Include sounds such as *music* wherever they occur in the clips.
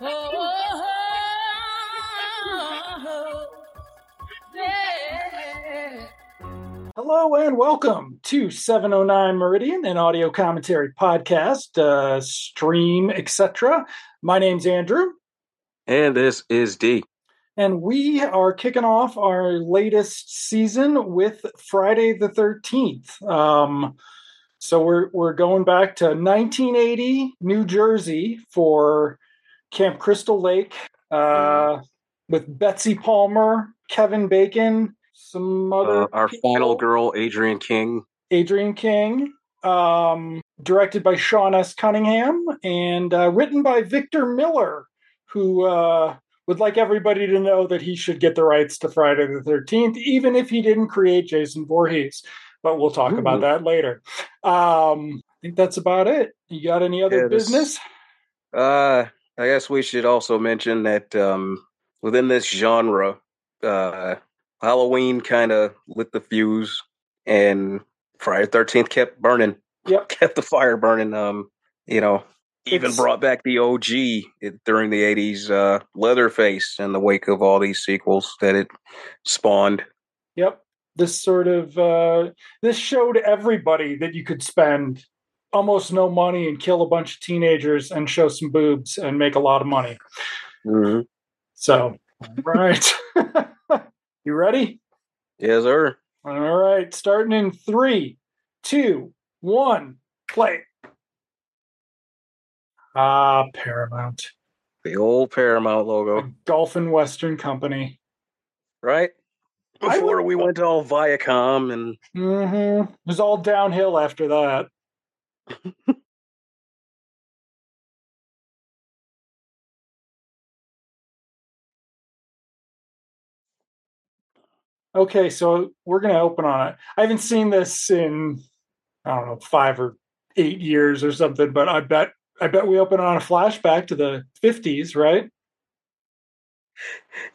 Hello and welcome to 709 Meridian, an audio commentary podcast, uh, stream, etc. My name's Andrew. And this is D. And we are kicking off our latest season with Friday the 13th. Um, so we're we're going back to 1980 New Jersey for Camp Crystal Lake uh, with Betsy Palmer, Kevin Bacon, some other Uh, our people. final girl, Adrienne King. Adrienne King, um, directed by Sean S. Cunningham, and uh, written by Victor Miller, who uh, would like everybody to know that he should get the rights to Friday the 13th, even if he didn't create Jason Voorhees. But we'll talk about that later. Um, I think that's about it. You got any other Yeah, business? Uh, I guess we should also mention that um, within this genre, uh, Halloween kind of lit the fuse, and Friday Thirteenth kept burning. Yep. *laughs* kept the fire burning. Um, you know, even It's- brought back the OG during the '80s, uh, Leatherface, in the wake of all these sequels that it spawned. Yep. This sort of uh, this showed everybody that you could spend almost no money and kill a bunch of teenagers and show some boobs and make a lot of money. Mm-hmm. So, right. *laughs* you ready? Yes, sir. All right. Starting in three, two, one, play. Ah, Paramount. The old Paramount logo. Gulf and Western Company. right? Before would- we went to all Viacom and Mm-hmm. It was all downhill after that. *laughs* okay, so we're gonna open on it. I haven't seen this in I don't know five or eight years or something, but I bet I bet we open on a flashback to the fifties, right?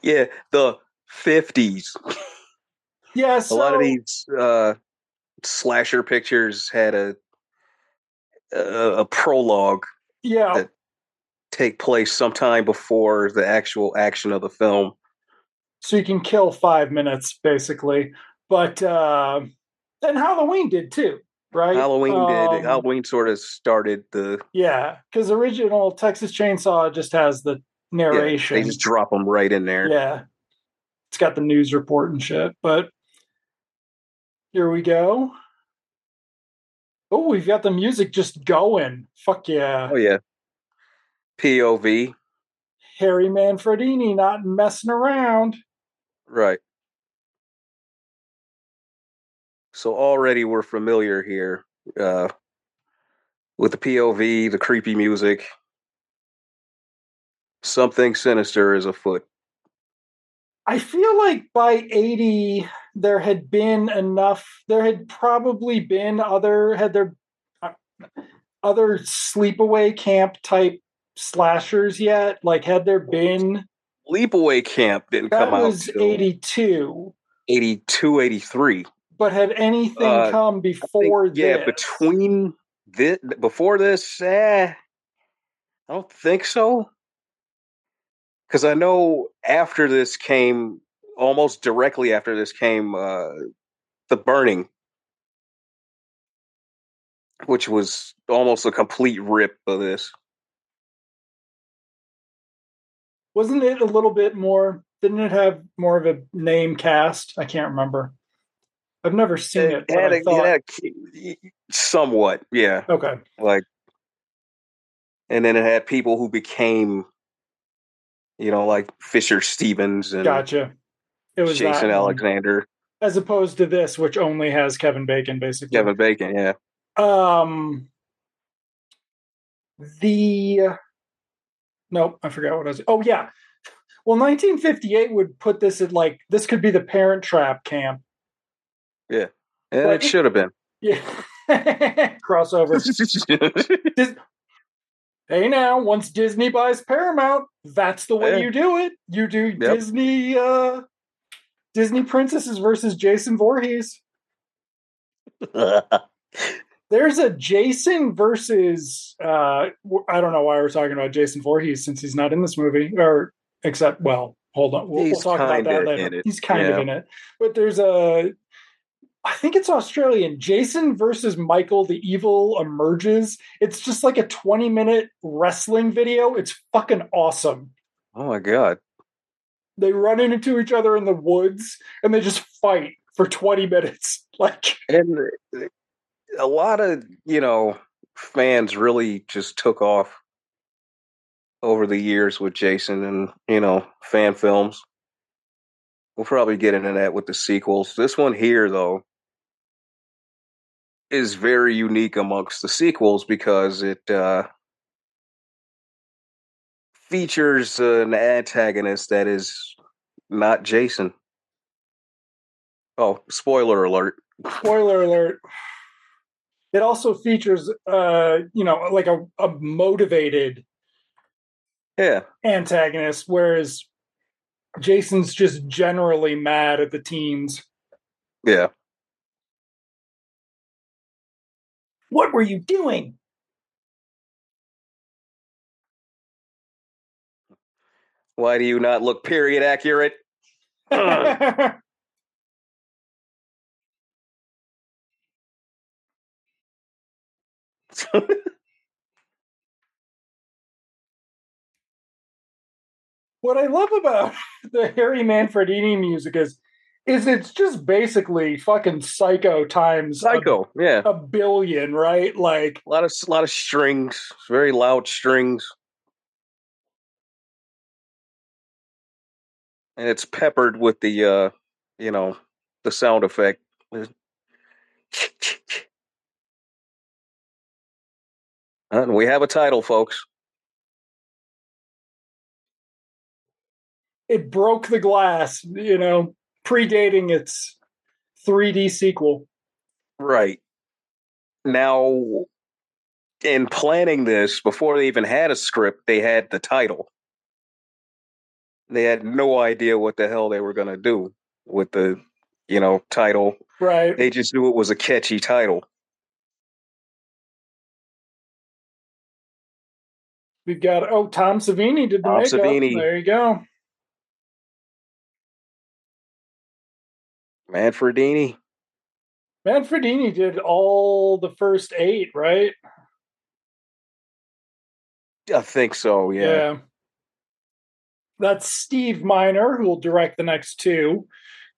yeah, the fifties. Yeah, A lot of these uh, slasher pictures had a a, a prologue yeah, that- take place sometime before the actual action of the film. so you can kill five minutes basically. But uh, and Halloween did too, right? Halloween Um, did. Halloween sort of started the. Yeah, because original Texas Chainsaw just has the Yeah, narration. they just drop them right in there. Yeah. It's got the news report and shit. But here we go. Oh, we've got the music just going. Fuck yeah. Oh yeah. POV. Harry Manfredini not messing around. Right. So already we're familiar here uh, with the POV, the creepy music. Something sinister is afoot. I feel like by 80 there had been enough there had probably been other had there uh, other sleepaway camp type slashers yet like had there been Sleepaway Camp didn't that come out That was till 82 82, 83. but had anything Uh, come I think, before yeah, between this, before this, eh, I don't think so. Because I know after this came, almost directly after this came, uh, the burning, which was almost a complete rip of this. wasn't it a little bit more didn't it have more of a name cast i can't remember i've never seen it, but had I a- it had a- somewhat, yeah. okay like and then it had people who became you know like fisher stevens and gotcha. It was jason one. alexander. As opposed to this which only has kevin bacon basically. Kevin bacon yeah. Um the nope i forgot what i was oh yeah. Well 1958 would put this at like this could be the parent trap camp. Yeah. and But- it should have been. Yeah. *laughs* Crossover *laughs* hey now once disney buys paramount that's the way Yeah. you do it you do Yep. disney uh disney princesses versus jason Voorhees *laughs* There's a Jason versus uh I don't know why we're talking about Jason Voorhees since he's not in this movie or except well, hold on. We'll, we'll talk about that later. He's kind of in it. But there's a I think it's Australian. Jason versus Michael the Evil emerges. It's just like a 20 minute wrestling video. It's fucking awesome. Oh my god. They run into each other in the woods and they just fight for 20 minutes. *laughs* Like And a lot of, you know, fans really just took off over the years with Jason and, you know, fan films. We'll probably get into that with the sequels. This one here, though, is very unique amongst the sequels because it uh, features an antagonist that is not Jason. Oh, spoiler alert. *laughs* spoiler alert it also features uh you know like a, a motivated Yeah. antagonist whereas jason's just generally mad at the teens Yeah. What were you doing Why do you not look period accurate? *laughs* *laughs* What i love about *laughs* the harry manfredini music is is it's just basically fucking psycho times a- Psycho. Yeah. a billion right like A lot of a lot of strings, very loud strings, and it's peppered with the, uh, you know, the sound effect. And we have a title, folks. it broke the glass you know predating its 3d sequel Right. Now, in planning this, before they even had a script, they had the title. They had no idea what the hell they were going to do with the, you know, title. right They just knew it was a catchy title. We've got oh Tom Savini did the Tom makeup. Savini. There you go. Manfredini. Manfredini did all the first eight, right? I think so, yeah. That's Steve Miner who will direct the next two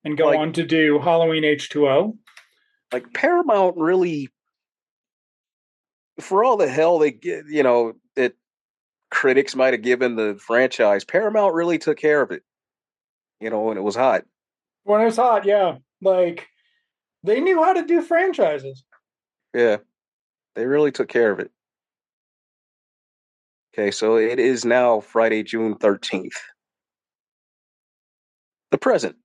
and go Like- on to do Halloween H two O. Like Paramount really, for all the hell they get, you know, that critics might have given the franchise, Paramount really took care of it. You know, and it was hot. When it was hot, yeah. Like they knew how to do franchises. Yeah. They really took care of it. Okay, so it is now Friday, June 13th. The present.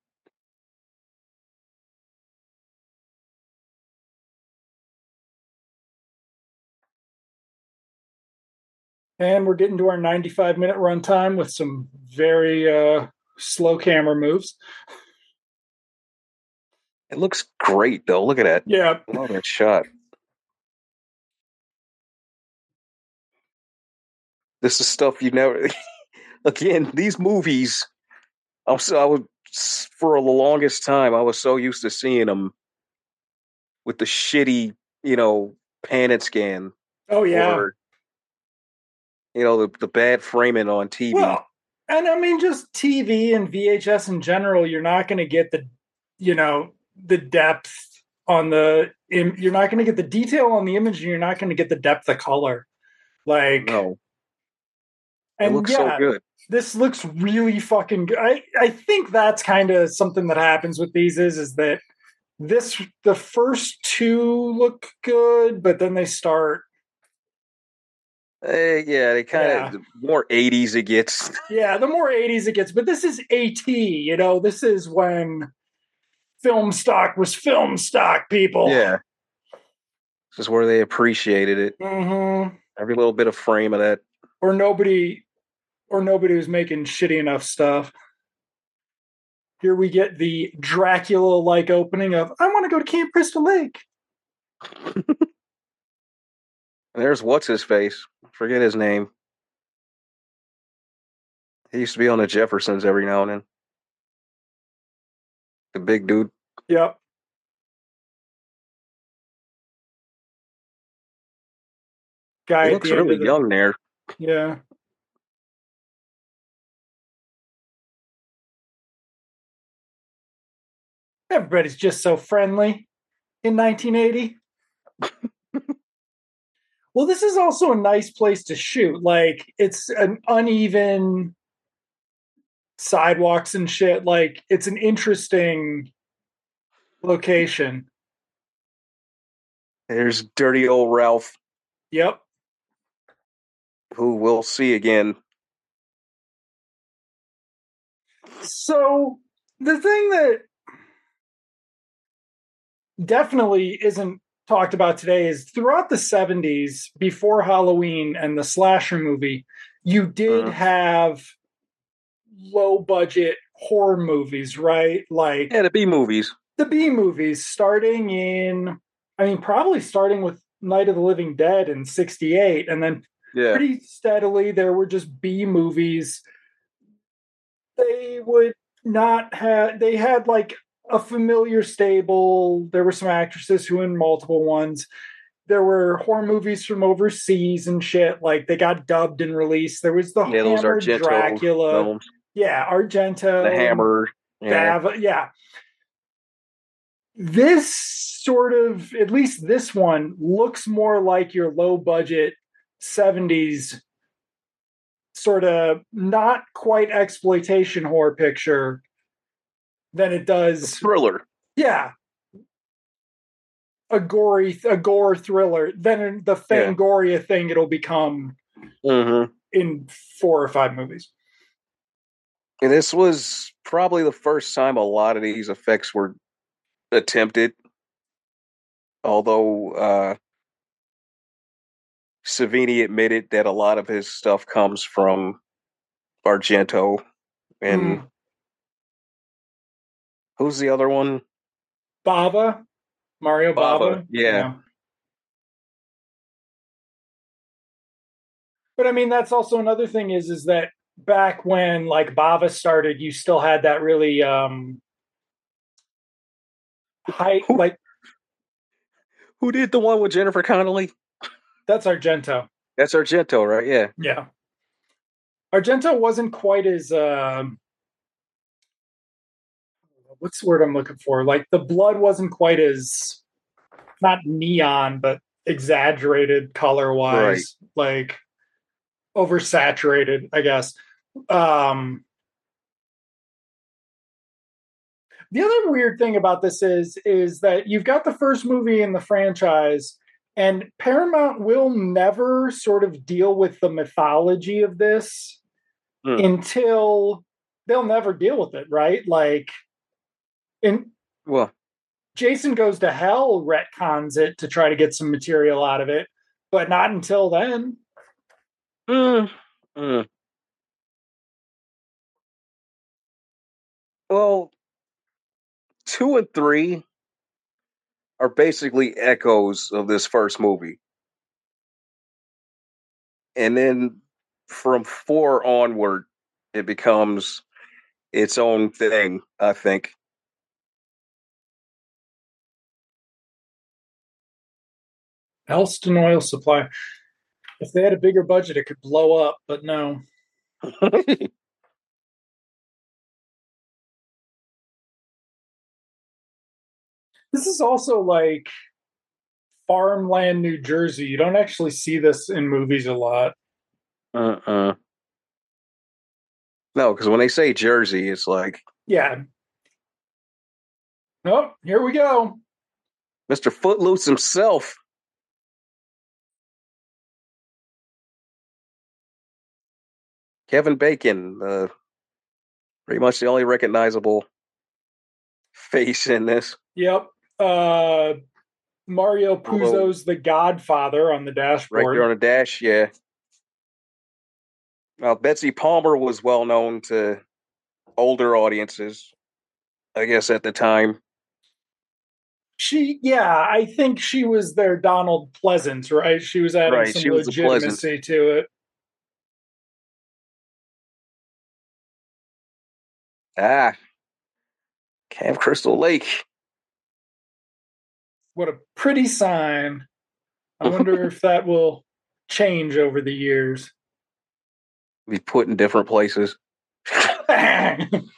And we're getting to our 95 minute runtime with some very uh, slow camera moves. *laughs* It looks great, though. Look at that. Yeah. I love that shot. This is stuff you never. *laughs* Again, these movies. I'm so I was for the longest time. I was so used to seeing them with the shitty, you know, pan and scan. Oh yeah. Or, you know, the the bad framing on TV. Well, and I mean, just TV and VHS in general, you're not going to get the, you know, the depth on the. You're not going to get the detail on the image, and you're not going to get the depth of color. Like, no, it and looks yeah, so good. this looks really fucking good. I I think that's kind of something that happens with these is is that this the first two look good, but then they start. Eh, yeah, they kind Yeah. of the more 80s it gets. Yeah, the more 80s it gets, but this is AT, you know, this is when film stock was film stock, people. Yeah, this is where they appreciated it. hmm Every little bit of frame of that. Or nobody or nobody was making shitty enough stuff. Here we get the Dracula like opening of I want to go to Camp Crystal Lake. *laughs* There's what's his face. Forget his name. He used to be on the Jeffersons every now and then. The big dude. Yep. Guy He looks really the- young there. Yeah. Everybody's just so friendly in 1980. *laughs* well, this is also a nice place to shoot. Like, it's an uneven sidewalks and shit. Like, it's an interesting location. There's dirty old Ralph, Yep. who we'll see again. So the thing that definitely isn't talked about today is throughout the 70s, before Halloween and the slasher movie, you did Mhm. have low budget horror movies, right? Like Yeah, the B movies. the B movies starting in, I mean, probably starting with Night of the Living Dead in 68, and then Yeah. pretty steadily there were just B movies. They would not have they had like a familiar stable. There were some actresses who in multiple ones. There were horror movies from overseas and shit. Like they got dubbed and released. There was the Yeah, Hammer Dracula. films. Yeah, Argento. The Hammer. Yeah. Dav- yeah. This sort of, at least this one, looks more like your low budget 70s sort of not quite exploitation horror picture than it does. Thriller. Yeah. A gory, a gore thriller. Then the Yeah. Fangoria thing it'll become hmm in four or five movies. And this was probably the first time a lot of these effects were attempted. Although uh, Savini admitted that a lot of his stuff comes from Argento. And Mm. who's the other one? Baba, Mario Baba. Bava, yeah. But I mean, that's also another thing is is that back when like Bava started, you still had that really um high Who- like Who did the one with Jennifer Connelly? that's Argento. That's Argento, right? Yeah. Yeah. Argento wasn't quite as um what's the word I'm looking for? Like the blood wasn't quite as not neon, but exaggerated color wise, like oversaturated, I guess. Um the other weird thing about this is is that you've got the first movie in the franchise and Paramount will never sort of deal with the mythology of this Hmm. until they'll never deal with it, right? Like in Well, Jason Goes to Hell retcons it to try to get some material out of it, but not until then. Mm, mm. well, two and three are basically echoes of this first movie. And then from four onward, it becomes its own thing, I think. Elston Oil Supply. If they had a bigger budget, it could blow up, but no. *laughs* This is also like farmland New Jersey. You don't actually see this in movies a lot. uh-uh. No, because when they say Jersey, it's like Yeah. Oh, here we go. Mr. Footloose himself. Kevin Bacon, uh, pretty much the only recognizable face in this. Yep. Uh Mario Puzo's the Godfather on the dashboard. Right there on the dash, yeah. Now, Betsy Palmer was well known to older audiences, I guess, at the time. she, yeah, I think she was their Donald Pleasence, right? She was adding Right, some legitimacy to it. Ah, Camp Crystal Lake. What a pretty sign. I wonder if *laughs* that will change over the years. Be put in different places. *laughs*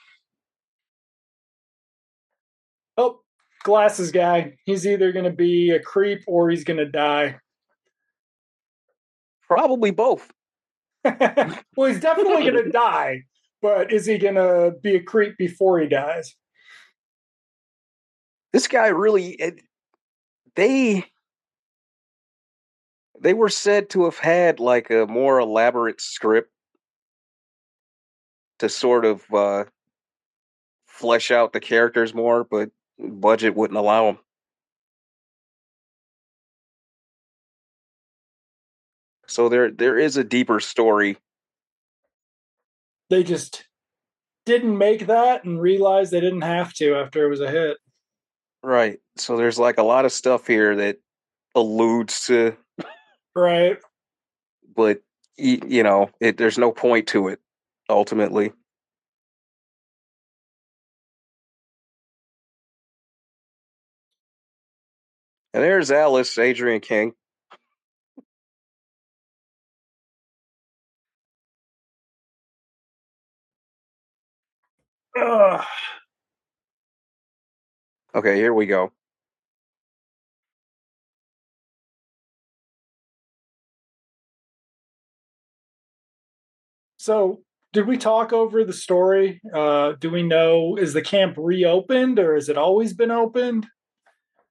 Oh, glasses guy. He's either going to be a creep or he's going to die. Probably both. *laughs* well, he's definitely going to die, but is he going to be a creep before he dies? This guy really. It, they. They were said to have had like a more elaborate script to sort of uh, flesh out the characters more, but budget wouldn't allow them. So there, there is a deeper story. They just didn't make that and realized they didn't have to after it was a hit. Right. So there's like a lot of stuff here that alludes to, Right. but you know, it, there's no point to it ultimately. And there's Alice, Adrienne King. Ugh. Okay, here we go. So, did we talk over the story? Uh, do we know is the camp reopened or has it always been opened?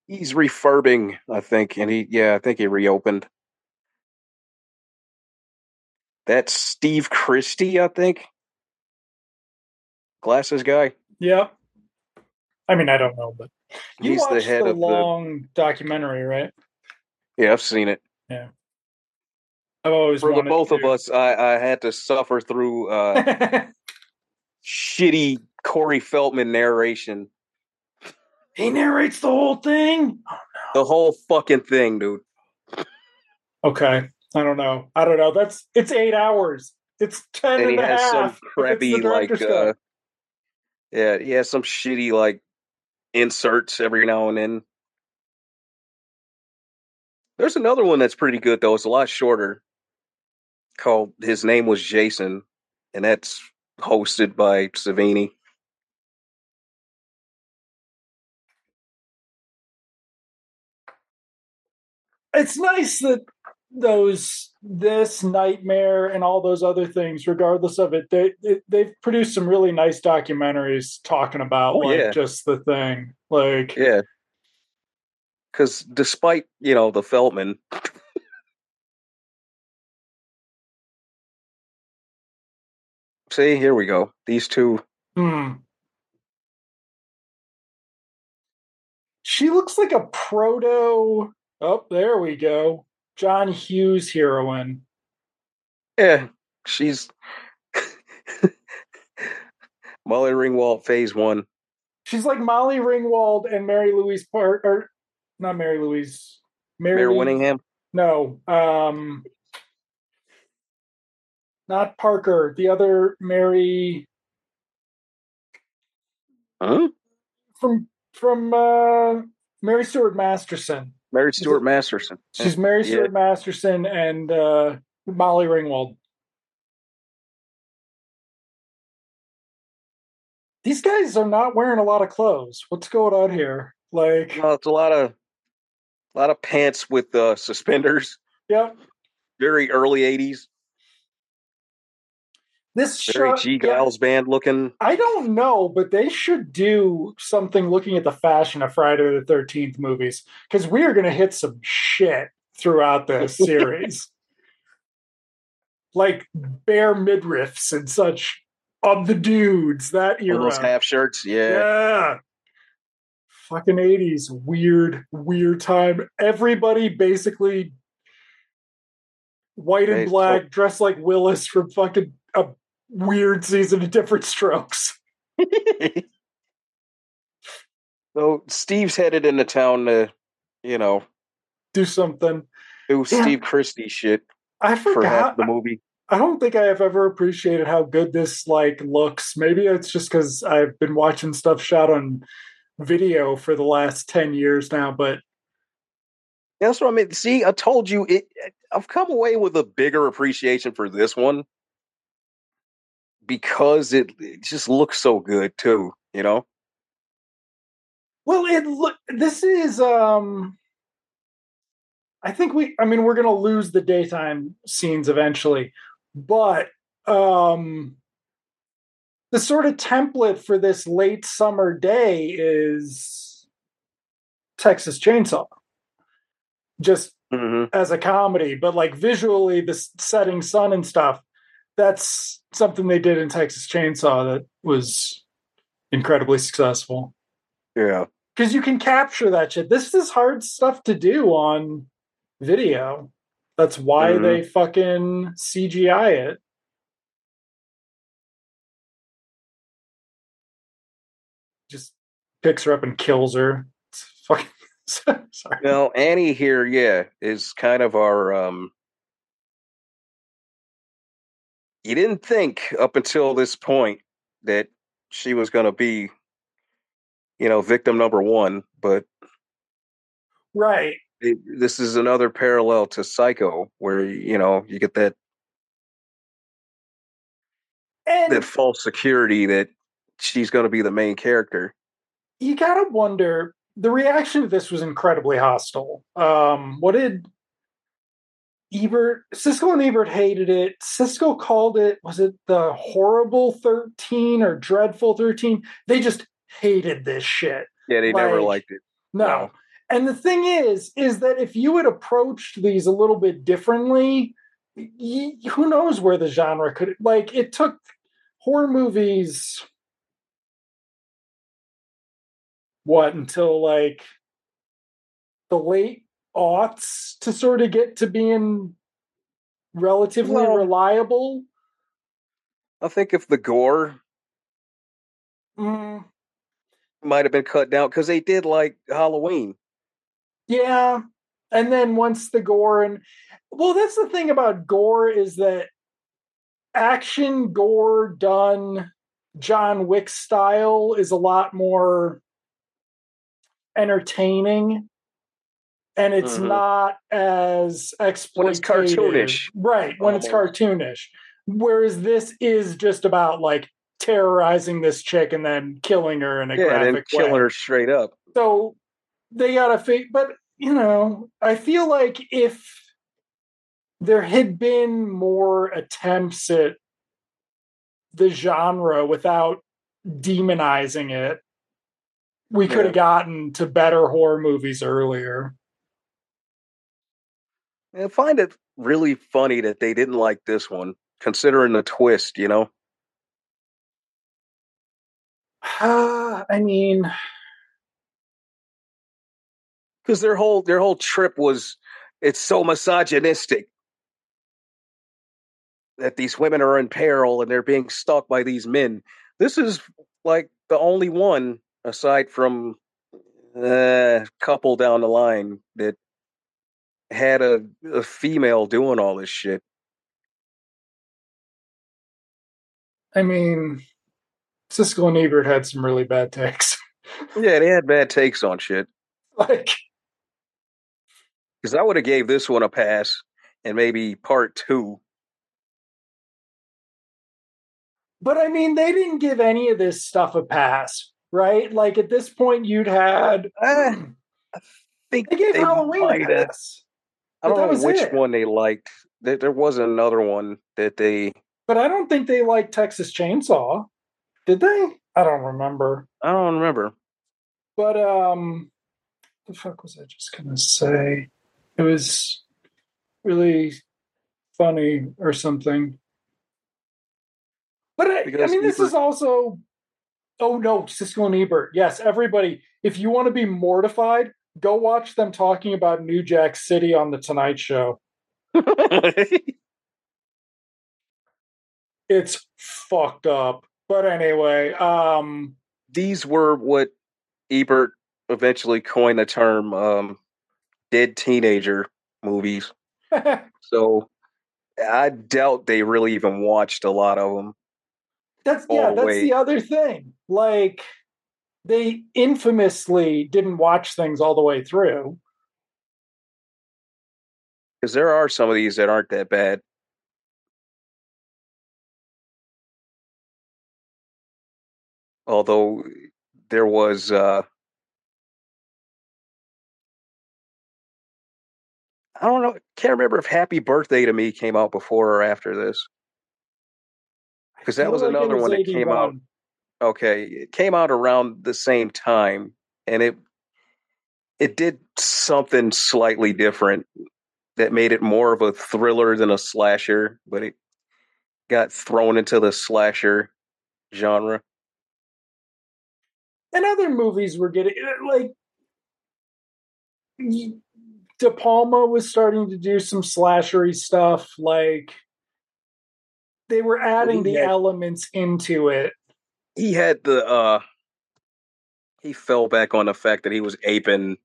He's refurbing, I think, and he yeah, I think he reopened. That's Steve Christy, I think. Glasses guy. Yeah. I mean, I don't know, but you He's watched the head the of the. long documentary, right? Yeah, I've seen it. Yeah. I've always For the both to. of us, I, I had to suffer through uh, *laughs* shitty Corey Feldman narration. he narrates the whole thing. The whole fucking thing, dude. Okay, I don't know. I don't know. That's it's eight hours. It's ten And and, he a has half. the crappy like uh. Yeah, he has some shitty like inserts every now and then. There's another one that's pretty good though. It's a lot shorter. Called his name was Jason, and that's hosted by Savini. it's nice that those this nightmare and all those other things regardless of it they, they they've produced some really nice documentaries talking about Oh, like yeah. just the thing like Yeah. Because despite you know the Feldman, see here we go. These two. hmm. she looks like a proto oh there we go john hughes heroine Yeah, she's *laughs* Molly Ringwald Phase One. she's like molly ringwald and mary louise Park or not mary louise mary Lou- Winningham. No, um, not Parker. The other Mary Huh? from from uh, Mary Stuart Masterson. Mary Stuart Masterson. She's Mary Yeah. Stuart Masterson and uh, Molly Ringwald. These guys are not wearing a lot of clothes. What's going on here? Like, Well, it's a lot of a lot of pants with uh, suspenders. yeah, Very early '80s. This Very show. G yeah, Geils band looking. I don't know, but they should do something looking at the fashion of Friday the Thirteenth movies because we are going to hit some shit throughout this *laughs* series, like bare midriffs and such of the dudes that of those half shirts. Yeah. Yeah, fucking eighties, weird, weird time. Everybody basically white and black, dressed like Willis from fucking weird season of Diff'rent Strokes. *laughs* So Steve's headed into town to, you know, Do something. do Yeah. Steve Christy shit I for forgot. the movie. I don't think I have ever appreciated how good this like looks. Maybe it's just because I've been watching stuff shot on video for the last ten years now. But That's what I mean. See, I told you it. I've come away with a bigger appreciation for this one because it, it just looks so good too. You know. well, it look. This is. um I think we. I mean, we're gonna lose the daytime scenes eventually, but um the sort of template for this late summer day is Texas Chainsaw. Just Mm-hmm. as a comedy, but like visually, the setting sun and stuff, that's something they did in Texas Chainsaw that was incredibly successful. Yeah. Because you can capture that shit. This is hard stuff to do on video. That's why Mhm. they fucking CGI it. Just picks her up and kills her. It's fucking *laughs* sorry. Now Annie here, yeah, is kind of our. um You didn't think up until this point that she was going to be, you know, victim number one, but Right. it, this is another parallel to Psycho, where you know you get that And that false security that she's going to be the main character. you gotta wonder the reaction to this was incredibly hostile um what did ebert Siskel and ebert hated it Siskel called it was it the horrible 13 or dreadful 13 they just hated this shit Yeah, they never liked it. no. No. and the thing is is that if you had approached these a little bit differently y- who knows where the genre could like it took horror movies what until like the late aughts to sort of get to being relatively Well- reliable I think if the gore Mm, might have been cut down because they did like Halloween. Yeah. And then once the gore and well, that's the thing about gore is that action gore done John Wick style is a lot more entertaining and it's Mhm. not as exploitative. When it's cartoonish. Right, when it's cartoonish. Whereas this is just about like terrorizing this chick and then killing her in a Yeah, and graphic then killing her straight up. so they gotta fake but you know i feel like if there had been more attempts at the genre without demonizing it we could have gotten to better horror movies earlier I find it really funny that they didn't like this one, considering the twist. You know, *sighs* i mean because their whole their whole trip was it's so misogynistic that these women are in peril and they're being stalked by these men. This is like the only one aside from a couple down the line that had a, a female doing all this shit. i mean Siskel and ebert had some really bad takes Yeah, they had bad takes on shit. *laughs* like Because I would have gave this one a pass and maybe part two. But I mean, they didn't give any of this stuff a pass, right? Like at this point, you'd had Eh, I *clears throat* think they gave they Halloween a pass, I don't know which it. one they liked. There, there was another one that they. but I don't think they liked Texas Chainsaw. Did they? I don't remember. I don't remember. But um, the fuck was I just gonna say? It was really funny or something. But I, I mean, this Ebert- is also. Oh no, Siskel and Ebert. Yes, everybody. If you want to be mortified, go watch them talking about New Jack City on the Tonight Show. *laughs* It's fucked up. But anyway, um, These were what Ebert eventually coined the term um, "dead teenager" movies. *laughs* so I doubt they really even watched a lot of them. That's yeah, Oh, that's wait. the other thing. Like they infamously didn't watch things all the way through. Because there are some of these that aren't that bad. Although there was uh I don't know, can't remember if Happy Birthday to Me came out before or after this. Because that was like another one that came out 81. Okay, it came out around the same time and it it did something slightly different that made it more of a thriller than a slasher, but it got thrown into the slasher genre. And other movies were getting uh, like y- De Palma was starting to do some slashery stuff. Like they were adding the elements into it. He had the uh he fell back on the fact that he was aping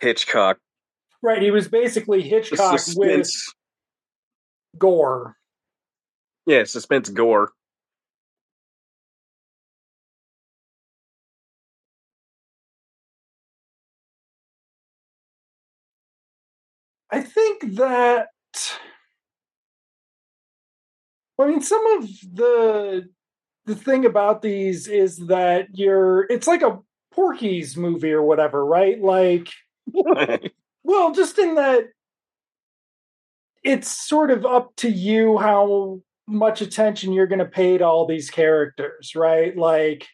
Hitchcock. Right. He was basically Hitchcock with gore. yeah, suspense gore. I think that I mean some of the the thing about these is that you're it's like a Porky's movie or whatever, right? Like *laughs* well, just in that it's sort of up to you how much attention you're going to pay to all these characters, right? Like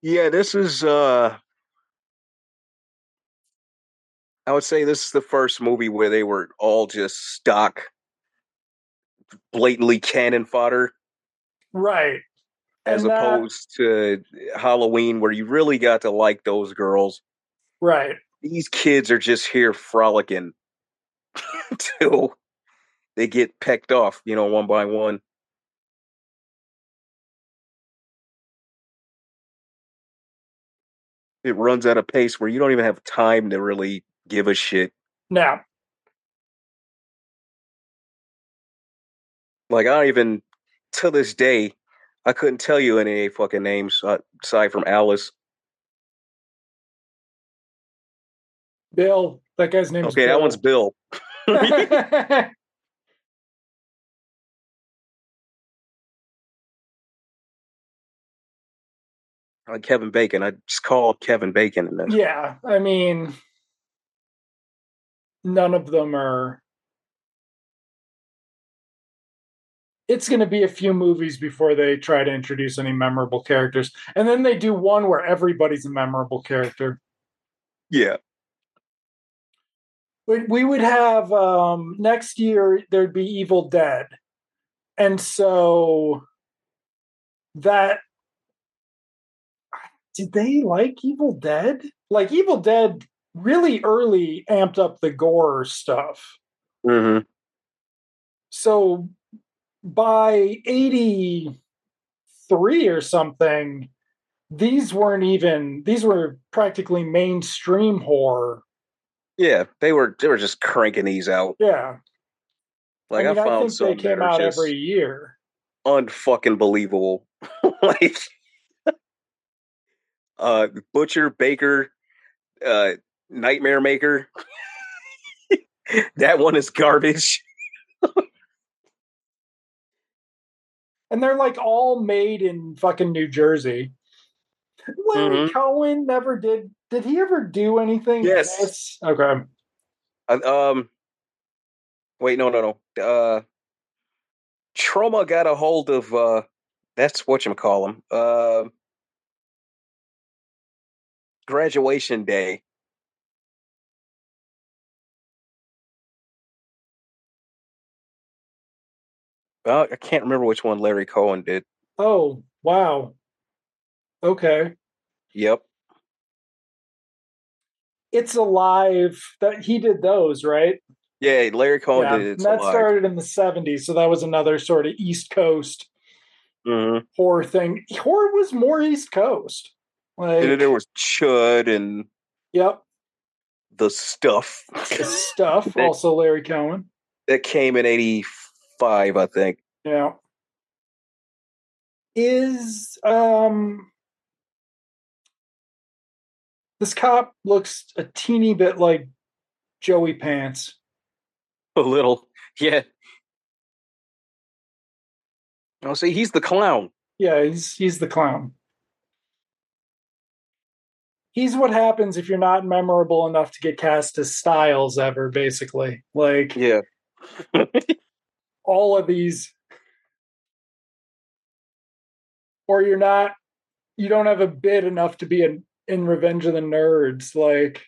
yeah, this is uh I would say this is the first movie where they were all just stock blatantly cannon fodder right. as And opposed to Halloween where you really got to like those girls. Right. These kids are just here frolicking *laughs* until they get pecked off, you know, one by one. It runs at a pace where you don't even have time to really give a shit. Now, Like I don't even to this day, I couldn't tell you any fucking names uh, aside from Alice. Bill, that guy's name Okay, that one's Bill. *laughs* Uh, Kevin Bacon. I just called Kevin Bacon in this. yeah, I mean none of them are it's going to be a few movies before they try to introduce any memorable characters. And then they do one where everybody's a memorable character. Yeah. we, we would have um next year there'd be evil dead and so that did they like evil dead like evil dead really early amped up the gore stuff hmm so by 83 or something these weren't even these were practically mainstream horror Yeah, they were they were just cranking these out. yeah Like I, I, mean, I, found think some they came out every year. unfucking believable. *laughs* like uh Butcher, Baker, uh Nightmare Maker. *laughs* that one is garbage. *laughs* And they're like all made in fucking New Jersey. Larry Mhm. Cohen never did. Did he ever do anything? Yes. this? Okay. Uh, um wait, no, no, no. Uh Troma got a hold of uh that's what you call him. Uh graduation day. Well, I can't remember which one Larry Cohen did. Oh, wow. Okay. Yep. It's alive. That he did those, right? Yeah, Larry Cohen yeah. did that started in the 70s, so that was another sort of East Coast hmm horror thing. Horror was more East Coast. Like, and there was Chud and yep, the stuff the stuff. *laughs* also, Larry Cohen. that came in '85, I think. Yeah. Is um this cop looks a teeny bit like Joey Pants. A little, yeah. Oh, see, he's the clown. Yeah, he's he's the clown. He's what happens if you're not memorable enough to get cast as Styles ever, basically. Like Yeah. *laughs* all of these or you're not you don't have a bid enough to be in, in Revenge of the Nerds. Like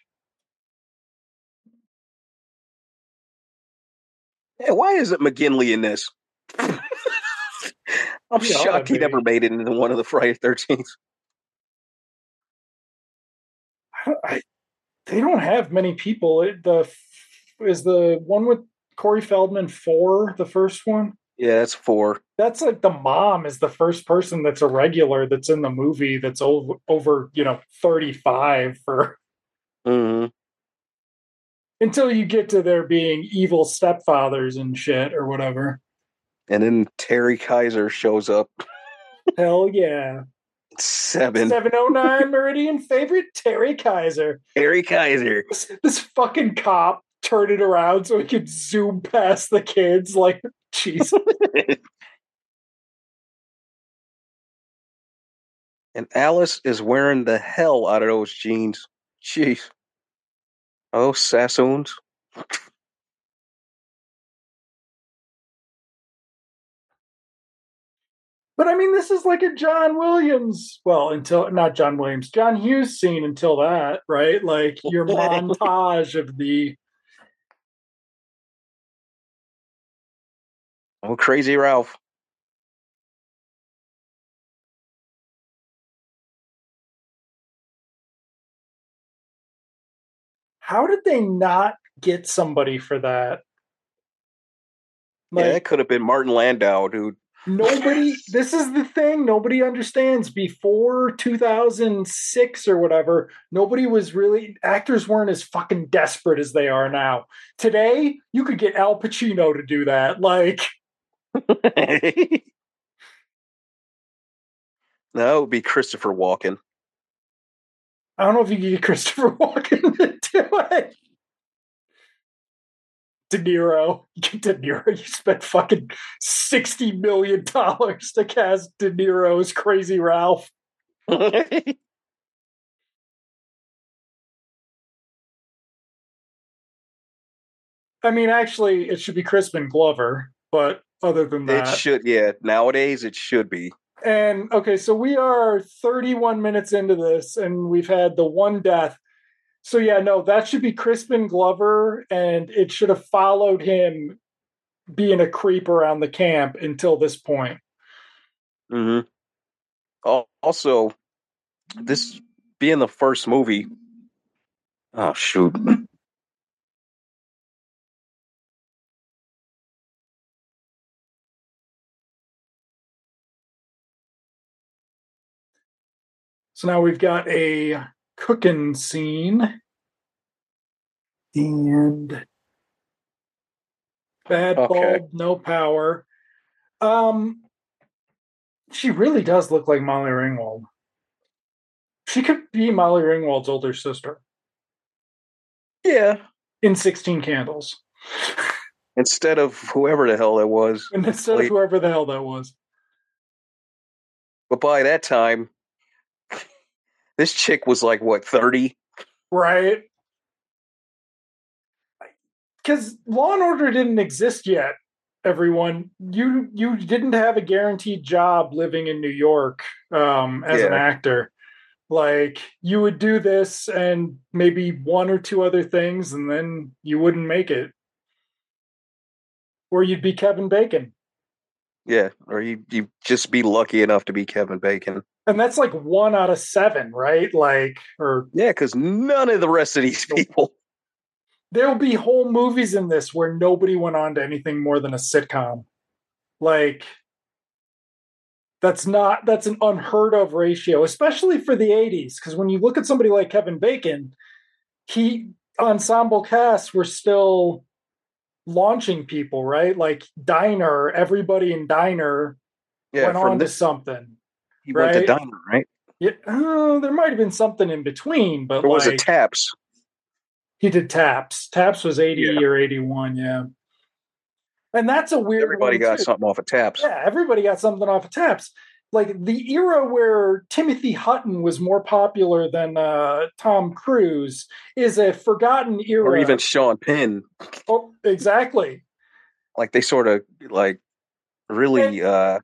Yeah, why is it McGinley in this? *laughs* I'm shocked he be. never made it into one of the Friday Thirteenth. I, I, they don't have many people. It, the is the one with Corey Feldman for the first one. Yeah, that's four. That's like the mom is the first person that's a regular that's in the movie that's over over you know thirty five for *laughs* hmm until you get to there being evil stepfathers and shit or whatever. And then Terry Kiser shows up. *laughs* Hell yeah. Seven. 709 *laughs* Meridian favorite Terry Kiser. Terry Kiser. This, this fucking cop turned it around so we could zoom past the kids. Like, *laughs* jeez. *laughs* and Alice is wearing the hell out of those jeans. Jeez. Oh, Sassoons. But I mean, this is like a John Williams. Well, until not John Williams, John Hughes scene until that, right? Like your *laughs* montage of the Oh, Crazy Ralph. how did they not get somebody for that? yeah, Like it could have been Martin Landau, dude. nobody *laughs* this is the thing nobody understands before 2006 or whatever nobody was really actors weren't as fucking desperate as they are now today you could get al pacino to do that like *laughs* no, it would be Christopher Walken. i don't know if you get *laughs* christopher walken to do it De Niro, you *laughs* get De Niro. You spent fucking sixty million dollars to cast De Niro's Crazy Ralph. I mean, actually, it should be Crispin Glover, but other than that, it should, yeah. Nowadays, it should be. and okay, so we are 31 minutes into this, and we've had the one death. So yeah, no, that should be Crispin Glover, and it should have followed him being a creep around the camp until this point. hmm Also, this being the first movie. Oh shoot! So now we've got a cooking scene. And bad Okay. bulb, no power. Um she really does look like Molly Ringwald. She could be Molly Ringwald's older sister Yeah. in 16 Candles. Instead of whoever the hell that was, And instead of whoever the hell that was. but by that time, this chick was like what thirty. Right? Because Law and Order didn't exist yet, everyone. You you didn't have a guaranteed job living in New York um, as an actor. Like you would do this and maybe one or two other things, and then you wouldn't make it. Or you'd be Kevin Bacon. Yeah, or you you just be lucky enough to be Kevin Bacon. And that's like one out of seven, right? Like, or Yeah, because none of the rest of these people. there'll be whole movies in this where nobody went on to anything more than a sitcom. Like That's not that's an unheard of ratio, especially for the 80s. Because when you look at somebody like Kevin Bacon, he ensemble casts were still launching people, right? Like Diner, everybody in Diner Yeah, went on to something. He went to right? Diner, right? Yeah, uh, there might have been something in between, but Or was like it Taps? he did Taps. Taps was 80 Yeah. or 81, yeah. And that's a weird Everybody got too. something off of Taps. Yeah, everybody got something off of Taps. Like the era where Timothy Hutton was more popular than uh, Tom Cruise is a forgotten era. Or even Sean Penn. oh, exactly. Like they sort of like really uh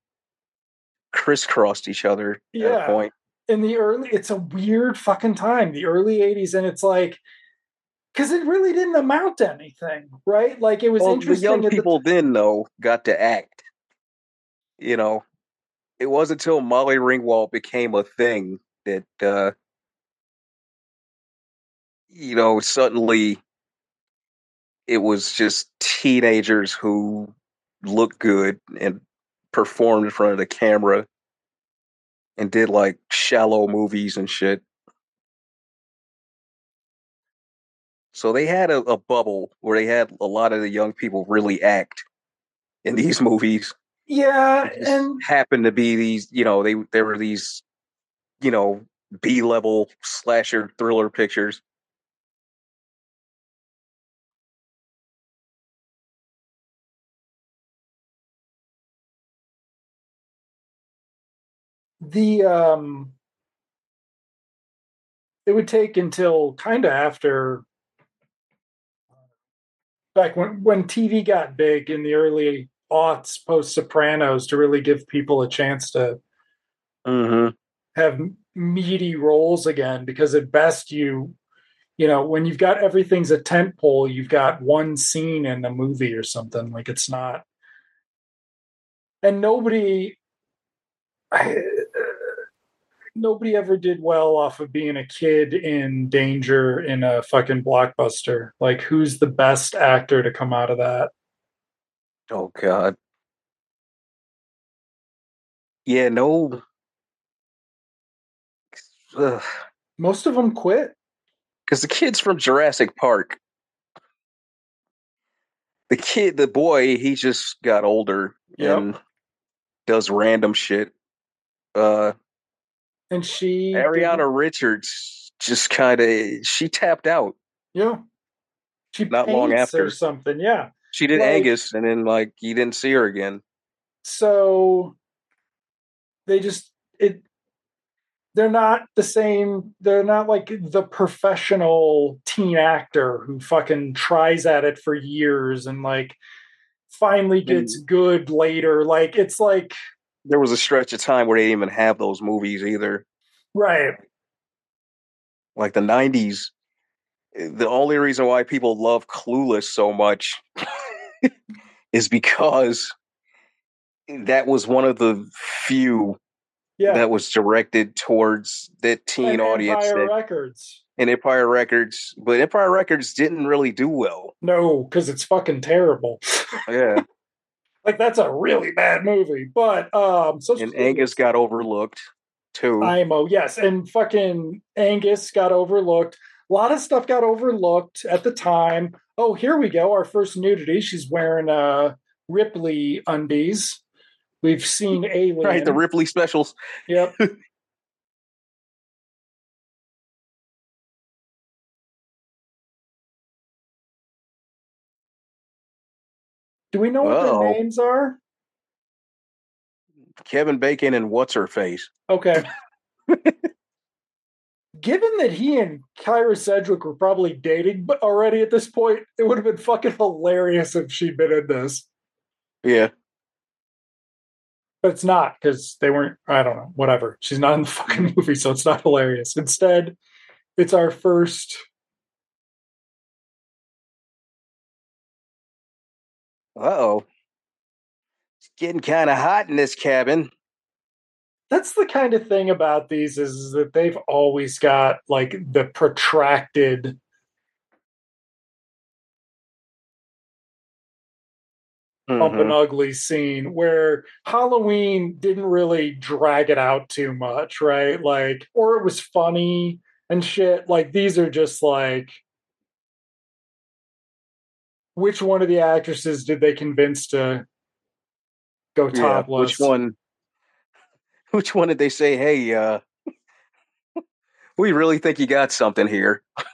crisscrossed each other at Yeah. a point. in the early it's a weird fucking time the early 80s and it's like because it really didn't amount to anything right like it was Well, the interesting young at the- people then though got to act. You know, it wasn't until Molly Ringwald became a thing that uh you know suddenly it was just teenagers who looked good and performed in front of the camera and did like shallow movies and shit. So they had a, a bubble where they had a lot of the young people really act in these *laughs* movies. yeah and happened to be these, you know, they there were these, you know, B level slasher thriller pictures. The um it would take until kind of after back when when tv got big in the early aughts post sopranos to really give people a chance to Mm-hmm. have meaty roles again because at best you you know when you've got everything's a tent pole you've got one scene in a movie or something like it's not and nobody nobody ever did well off of being a kid in danger in a fucking blockbuster like who's the best actor to come out of that Oh God. Yeah, no. most of them quit Because the kid's from Jurassic Park. The kid, the boy, he just got older Yep. and does random shit. Uh, and she Ariana Richards just kind of she tapped out. yeah she Not long after. something yeah She did Like- Angus, and then like you didn't see her again. so they just it they're not the same they're not like the professional teen actor who fucking tries at it for years and like finally gets good later like it's like There was a stretch of time where they didn't even have those movies either. right Like the '90s. The only reason why people love Clueless so much *laughs* is because that was one of the few yeah that was directed towards that teen and audience Empire that, records and Empire Records, but Empire Records didn't really do well. no because it's fucking terrible Yeah, like that's a really bad movie but um so and Angus got overlooked too. IMO, yes, and fucking Angus got overlooked. A lot of stuff got overlooked at the time. Oh, here we go. Our first nudity. She's wearing uh Ripley undies. We've seen Alien. *laughs* right, the Ripley specials. Yep. *laughs* Do we know what Uh-oh. their names are? Kevin Bacon and what's her face? Okay. *laughs* Given that he and Kyra Sedgwick were probably dating but already at this point, it would have been fucking hilarious if she'd been in this. Yeah, But it's not because they weren't, I don't know, whatever. She's not in the fucking *laughs* movie, so it's not hilarious. Instead, it's our first. Uh oh, it's getting kind of hot in this cabin. That's the kind of thing about these is that they've always got like the protracted bump and Mhm. ugly scene where Halloween didn't really drag it out too much, right? Like, or it was funny and shit. Like, these are just like, which one of the actresses did they convince to go Yeah, topless? which one? *laughs* Which one did they say? Hey, uh, *laughs* we really think you got something here. *laughs*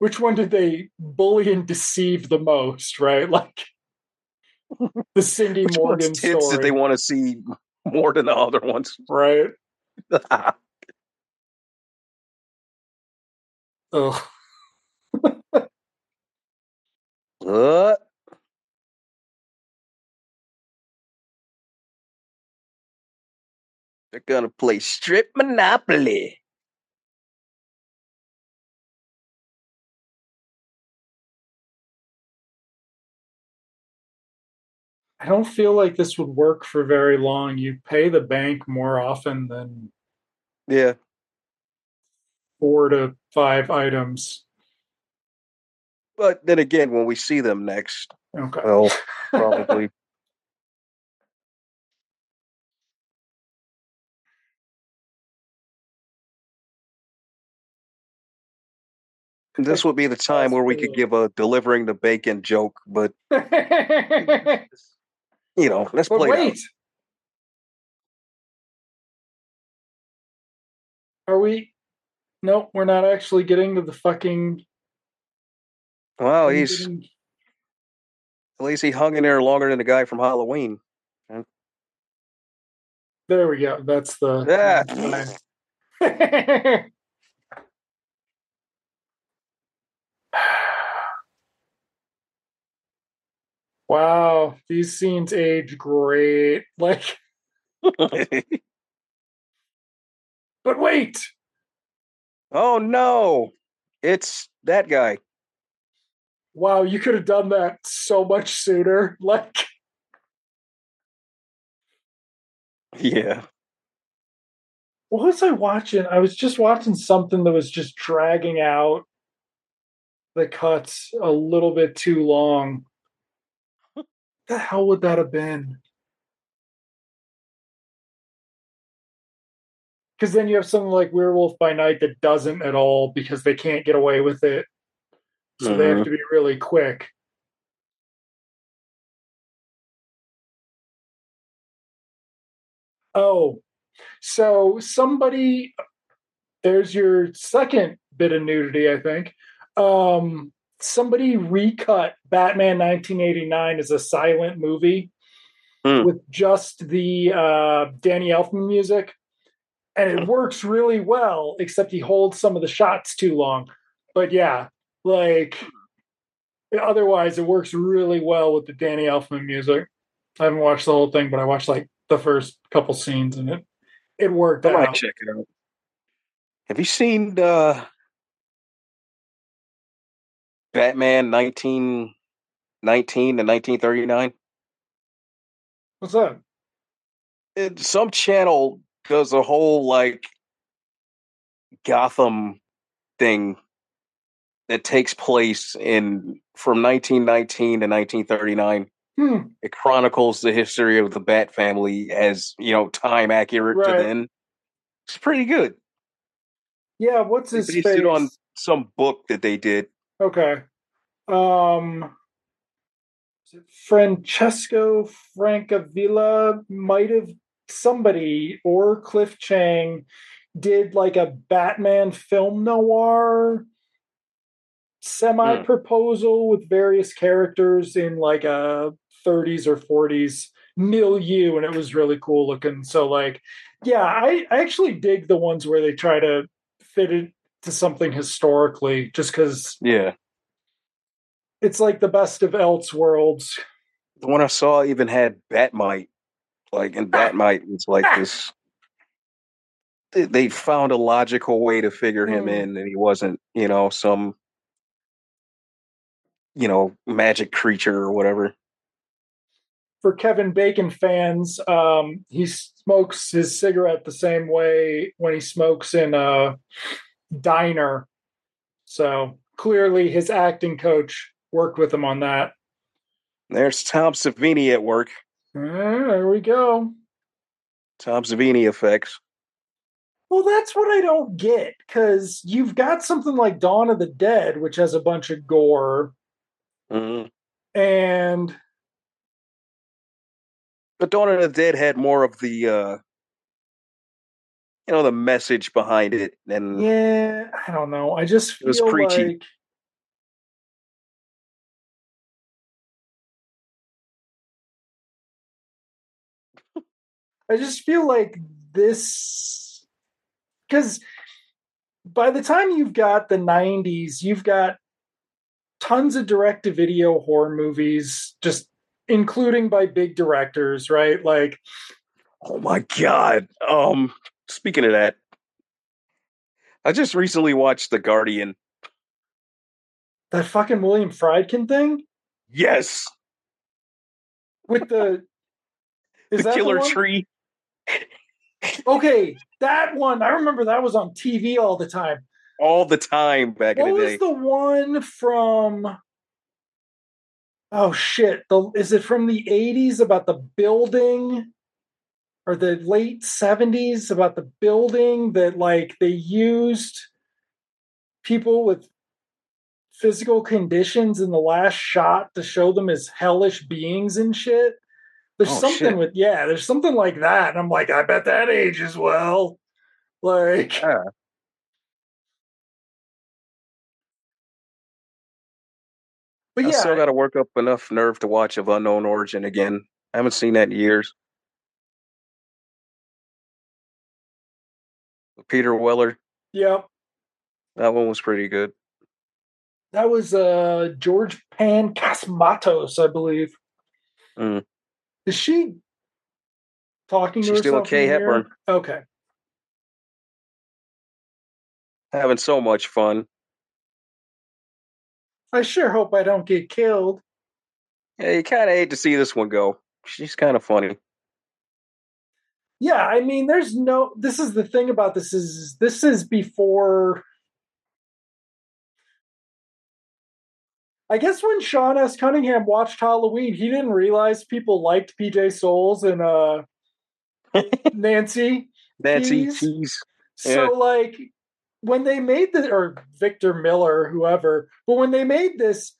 Which one did they bully and deceive the most, right? Like the Cindy Which Morgan story, did they want to see more than the other ones? right? Ugh. Uh, they're gonna play strip monopoly. I don't feel like this would work for very long. You pay the bank more often than Yeah, four to five items. But then again, when we see them next, Okay. well, *laughs* probably. This would be the time where we could give a delivering the bacon joke, but but *laughs* you know, let's play. it out. wait. Are we? Nope, we're not actually getting to the fucking. Wow, he's at least he hung in there longer than the guy from Halloween. There we go. That's the. Yeah. *laughs* wow, these scenes age great. *laughs* Like, *laughs* but wait, oh no, it's that guy. Wow, you could have done that so much sooner. *laughs* Like, Yeah. what was I watching? I was just watching something that was just dragging out the cuts a little bit too long. What the hell would that have been? Because then you have something like Werewolf by Night that doesn't at all because they can't get away with it. So they have to be really quick. Oh, so somebody, there's your second bit of nudity, I think. Um, somebody recut Batman 1989 as a silent movie Hmm. with just the uh, Danny Elfman music. And it works really well, except he holds some of the shots too long. But yeah, like otherwise, it works really well with the Danny Elfman music. I haven't watched the whole thing, but I watched like the first couple scenes and it it worked I might out. check it out. Have you seen uh, Batman nineteen nineteen and nineteen thirty nine? What's that? Some channel does a whole like Gotham thing that takes place in from nineteen nineteen to nineteen thirty nine. Hmm. It chronicles the history of the Bat family as you know time accurate Right. to then. It's pretty good. Yeah, what's his based face? it on some book that they did. Okay. Um Francesco Francavilla might have somebody or Cliff Chiang did like a Batman film noir Hmm. semi proposal with various characters in like a 30s or 40s milieu and it was really cool looking so like yeah I, I actually dig the ones where they try to fit it to something historically just because Yeah. it's like the best of Elseworlds The one I saw even had Bat-Mite. Like, and ah! Bat-Mite was like ah! this. They, they found a logical way to figure him Mm. in, and he wasn't, you know, some, you know, magic creature or whatever. for kevin bacon fans um he smokes his cigarette the same way when he smokes in a diner so clearly his acting coach worked with him on that There's Tom Savini at work. there we go. Tom Savini effects. Well, that's what I don't get because you've got something like Dawn of the Dead, which has a bunch of gore, Mm-hmm. and But Dawn of the Dead had more of the, uh, you know, the message behind it, and yeah, I don't know. I just It was feel preachy. like I just feel like this because by the time you've got the 90s, you've got tons of direct to video horror movies, just including by big directors, right? Like, oh my god. Um, speaking of that, I just recently watched The Guardian. that fucking William Friedkin thing Yes, with the. *laughs* Is the Killer one? Tree. Okay, that one. I remember that was on TV all the time. All the time back What in the was the one from? Oh shit! The is it from the eighties about the building, or the late seventies about the building that like they used people with physical conditions in the last shot to show them as hellish beings and shit. There's Oh, something shit. with yeah, there's something like that, and I'm like, I bet that ages well. Like, Yeah. But I yeah, still got to work up enough nerve to watch of Unknown Origin again. I haven't seen that in years. Peter Weller, yeah. that one was pretty good. That was uh George Pan Cosmatos, I believe. Mm. Is she talking to She's still herself? Kay the mirror? Hepburn. Okay. Having so much fun. I sure hope I don't get killed. Yeah, you kind of hate to see this one go. She's kind of funny. Yeah, I mean, there's no. This is the thing about this is this is before. I guess when Sean S. Cunningham watched Halloween, he didn't realize people liked PJ Soles and uh *laughs* Nancy. Nancy Keys. Keys. So Yeah. like when they made the or Victor Miller, whoever, but when they made this,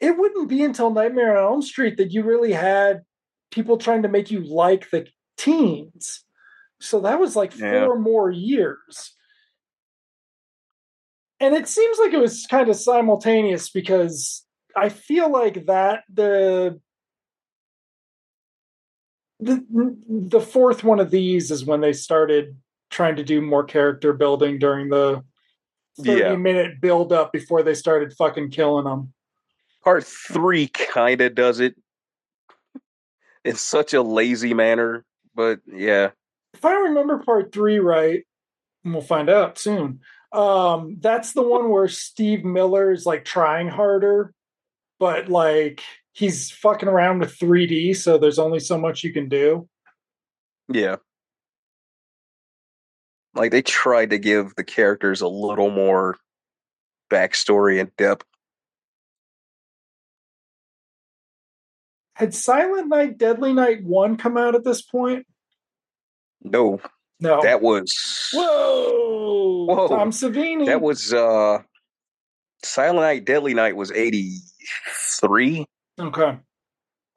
it wouldn't be until Nightmare on Elm Street that you really had people trying to make you like the teens. So that was like Yeah. four more years. And it seems like it was kind of simultaneous because I feel like that the the the fourth one of these is when they started trying to do more character building during the 30 Yeah. minute build up before they started fucking killing them. Part three kind of does it in such a lazy manner, but yeah. If I remember part three right, and we'll find out soon. Um, that's the one where Steve Miner is like trying harder, but like he's fucking around with 3D, so there's only so much you can do. Yeah. Like they tried to give the characters a little more backstory and depth. Had Silent Night, Deadly Night 1 come out at this point? No, No. that was Whoa! Whoa. Tom Savini. that was uh Silent Night Deadly Night was 83, okay.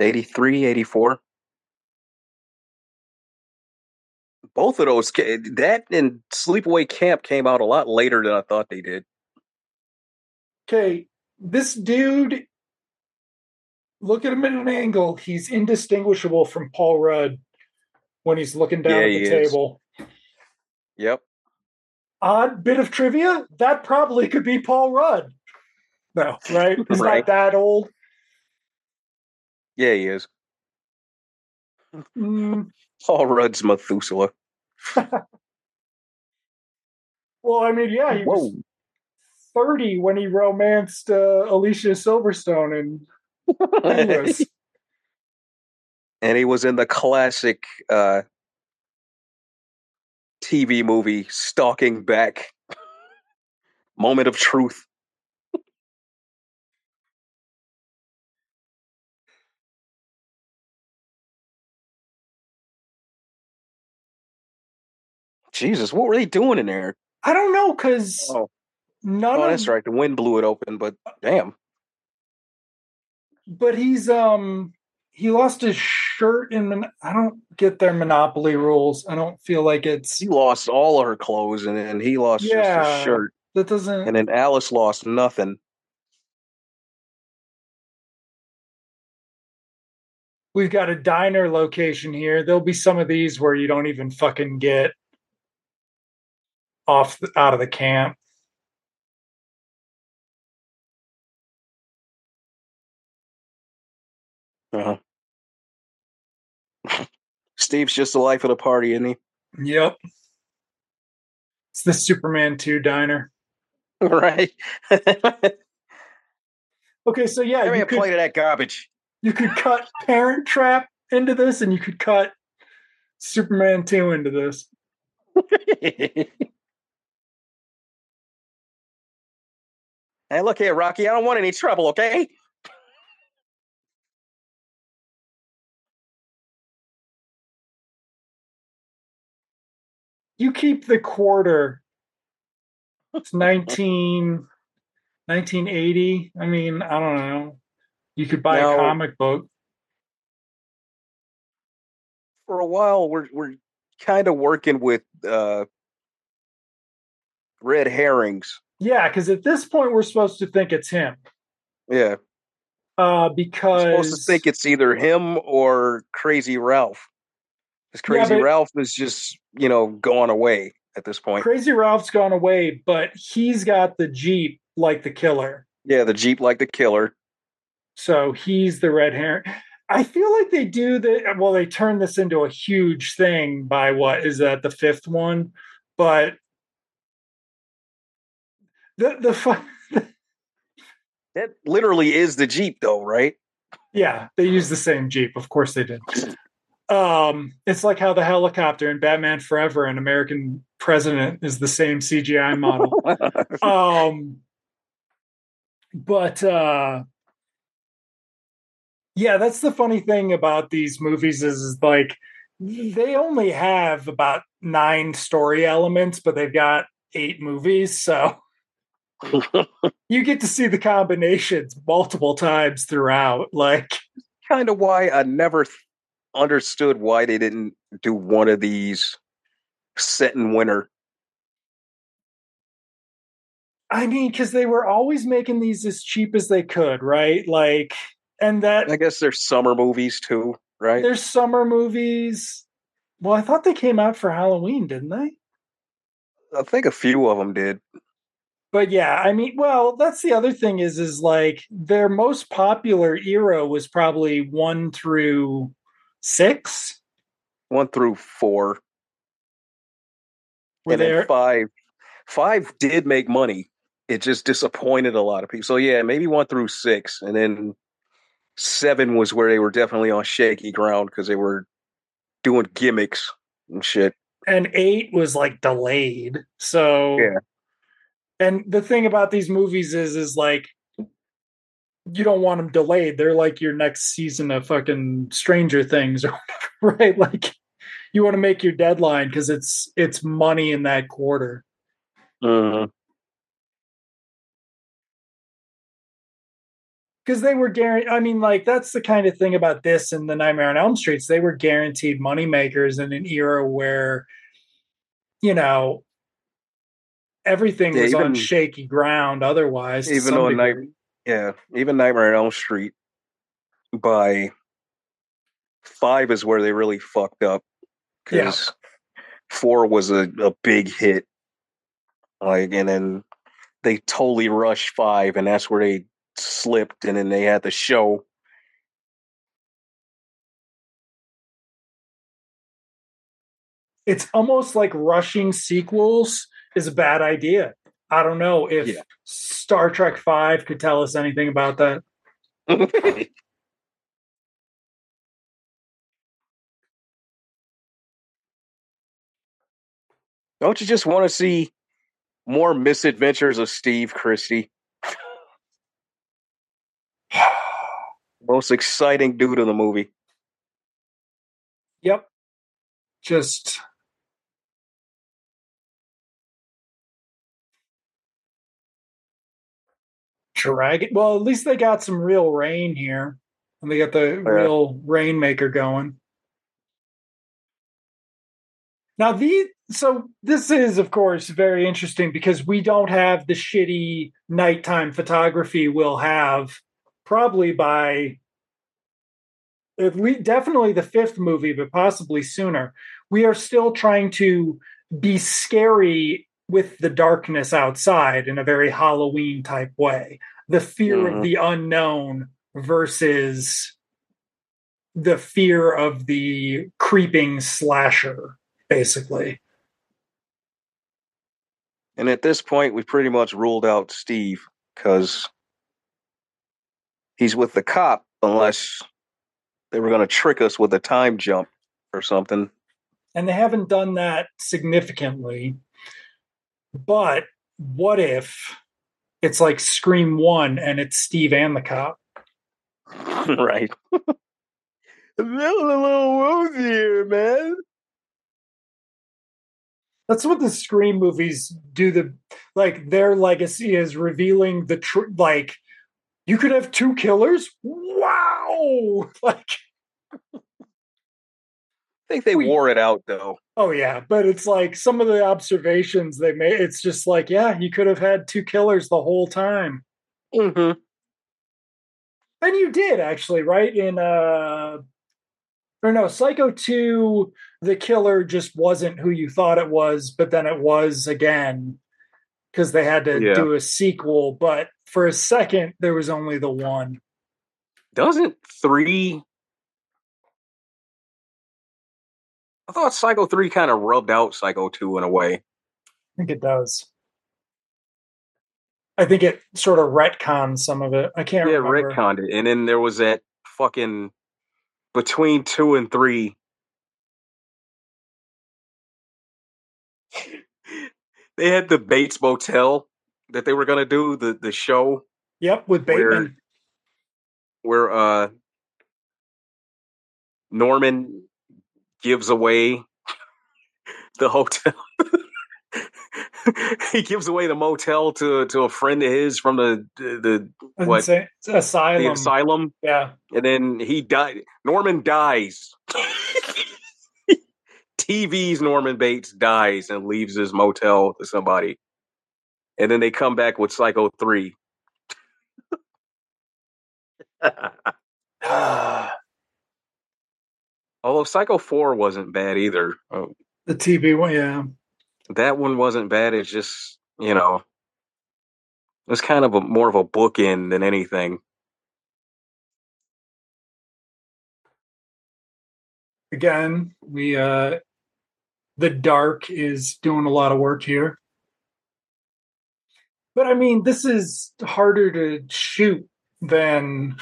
83, 84. Both of those that and Sleepaway Camp came out a lot later than I thought they did. Okay, this dude, look at him at an angle. He's indistinguishable from Paul Rudd when he's looking down Yeah, at the he is. table. Yep. Odd bit of trivia that probably could be Paul Rudd. No, right? *laughs* He's Right. not that old. Yeah, he is. Mm, Paul Rudd's Methuselah. *laughs* well, I mean, yeah, he Whoa. was 30 when he romanced uh, Alicia Silverstone and Clueless. *laughs* and he was in the classic uh, TV movie Stalking Back. *laughs* Moment of Truth. Jesus, what were they doing in there? I don't know because Oh, none oh of that's right. The wind blew it open, but damn. but he's um he lost his shirt in Mon- I don't get their monopoly rules. I don't feel like it's He lost all of her clothes and then he lost just Yeah. his shirt. that doesn't And then Alice lost nothing. we've got a diner location here. There'll be some of these where you don't even fucking get off out of the camp. Uh-huh. *laughs* Steve's just the life of the party, isn't he? Yep. It's the Superman 2 diner. *laughs* right. *laughs* Okay, so yeah, me you a could, plate of that garbage. you could cut Parent Trap into this and you could cut Superman 2 into this. Hey, look here, Rocky. I don't want any trouble, okay? You keep the quarter. It's 19, 1980. I mean, I don't know. You could buy No. a comic book. For a while, we're we're kind of working with uh, red herrings. Yeah, because at this point we're supposed to think it's him. Yeah, Uh, because supposed to think it's either him or Crazy Ralph. Because Crazy but- Ralph is just you know gone away at this point. Crazy Ralph's gone away, but he's got the Jeep like the killer. Yeah, the Jeep like the killer. So he's the red herring. I feel like they do the well, they turn this into a huge thing by what is that the fifth one? But the the fun *laughs* That literally is the Jeep, though, right? yeah, they use the same Jeep. Of course they did. Um, it's like how the helicopter in Batman Forever and American President is the same CGI model. *laughs* um but uh yeah that's the funny thing about these movies is, is like they only have about nine story elements but they've got eight movies so *laughs* you get to see the combinations multiple times throughout like kind of why I never understood why they didn't do one of these set in winter. i mean because they were always making these as cheap as they could right like and that I guess there's summer movies too, right? there's summer movies well i thought they came out for halloween didn't they I think a few of them did. But yeah i mean well that's the other thing is is like their most popular era was probably one through six One through four, where and then five. Five did make money. It just disappointed a lot of people. So yeah, maybe one through six, and then seven was where they were definitely on shaky ground because they were doing gimmicks and shit. and eight was like delayed so Yeah. And the thing about these movies is is like you don't want them delayed they're like your next season of fucking stranger things *laughs* right like you want to make your deadline because it's it's money in that quarter Mhm. because they were guaranteed. I mean, like that's the kind of thing about this and the Nightmare on Elm Streets. They were guaranteed money makers in an era where, you know, everything Yeah, was on shaky ground. Otherwise, even on Night, yeah, even Nightmare on Elm Street by five is where they really fucked up Yeah. because four was a, a big hit, like, and then they totally rushed five, and that's where they slipped, and then they had the show. it's almost like rushing sequels is a bad idea. I don't know if Yeah. Star Trek Five could tell us anything about that. *laughs* Don't you just want to see more misadventures of Steve Christy? *sighs* Most exciting dude in the movie. Yep. Just Dragon. Well, at least they got some real rain here, and they got the oh, Yeah. real rainmaker going. Now, the so this is, of course, very interesting because we don't have the shitty nighttime photography we'll have probably by at least definitely the fifth movie, but possibly sooner. We are still trying to be scary with the darkness outside in a very Halloween type way. The fear Mhm. of the unknown versus the fear of the creeping slasher, basically. And at this point, we pretty much ruled out Steve because he's with the cop, unless they were going to trick us with a time jump or something. And they haven't done that significantly. But what if it's like Scream 1 and it's Steve and the cop? *laughs* right. a little woozy here, man. That's what the Scream movies do. The like their legacy is revealing the truth. like you could have two killers. Wow! *laughs* Like I think they We- wore it out, though. oh yeah, but it's like some of the observations they made. It's just like yeah, you could have had two killers the whole time. Mm-hmm. And you did actually, right? In uh or no, Psycho 2, the killer just wasn't who you thought it was, but then it was again because they had to Yeah. do a sequel. But for a second, there was only the one. Doesn't three. I thought Psycho 3 kind of rubbed out Psycho 2 in a way. I think it does. I think it sort of retcons some of it. I can't remember. Yeah, remember. retconned it. And then there was that fucking between two and three. *laughs* they had the Bates Motel that they were gonna do the the show Yep, with Where- where uh Norman gives away the hotel. *laughs* he gives away the motel to to a friend of his from the the what Insane- Asylum. the asylum. Yeah. and then he died. Norman dies. *laughs* TV's Norman Bates dies and leaves his motel to somebody, and then they come back with Psycho three. *sighs* *sighs* *sighs* Although Psycho four wasn't bad either. Uh, The TV one, yeah. That one wasn't bad. It's just you know, it's kind of a more of a bookend than anything. Again, we uh the dark is doing a lot of work here. But I mean, this is harder to shoot than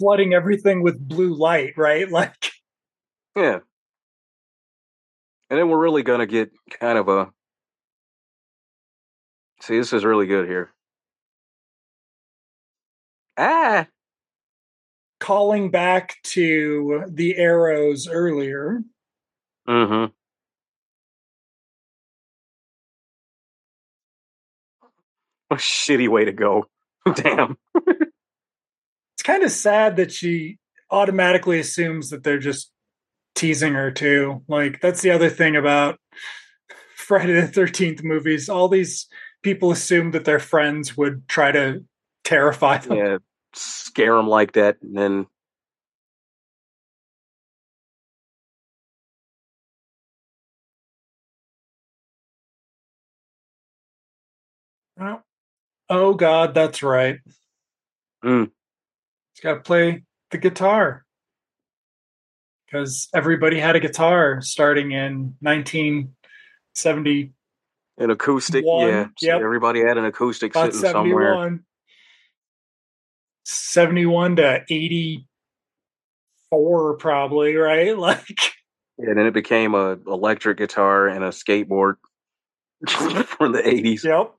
flooding everything with blue light, right? *laughs* Like Yeah. And then we're really going to get kind of a. See, this is really good here. Ah! calling back to the arrows earlier. Mm hmm. A shitty way to go. *laughs* Damn. *laughs* It's kind of sad that she automatically assumes that they're just teasing her too. Like that's the other thing about *laughs* Friday the 13th movies. All these people assume that their friends would try to terrify them. Yeah. Scare them like that. And then. Oh, oh God, that's right. Mm. He's got to play the guitar because everybody had a guitar starting in 1970, An acoustic. One, Yeah. yep. Everybody had an acoustic about sitting somewhere. 71, 71 to 84, probably, right? *laughs* Like, And then it became a electric guitar and a skateboard *laughs* from the 80s. yep.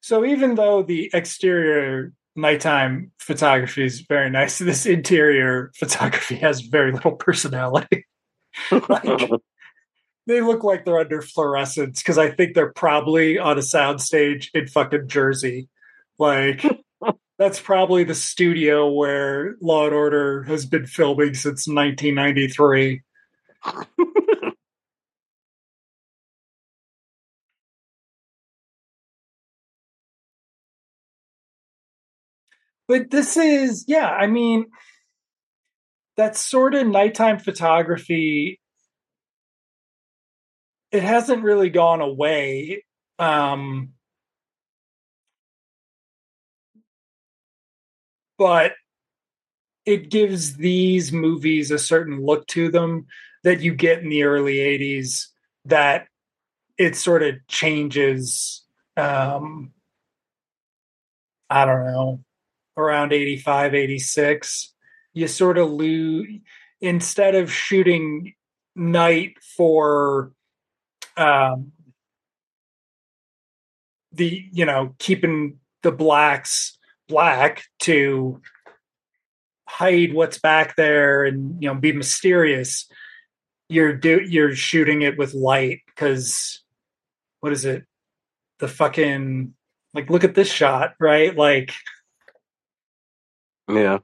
So even though the exterior nighttime photography is very nice, *laughs* this interior photography has very little personality. *laughs* like, they look like they're under fluorescence because I think they're probably on a soundstage in fucking Jersey. Like *laughs* that's probably the studio where Law and Order has been filming since 1993. But this is, yeah, I mean, that sort of nighttime photography it hasn't really gone away. Um, but it gives these movies a certain look to them that you get in the early 80s that it sort of changes um, i don't know around 85 86 you sort of lose instead of shooting night for um, the you know keeping the blacks black to hide what's back there and you know be mysterious you're do you're shooting it with light because what is it? The fucking like look at this shot right? Like yeah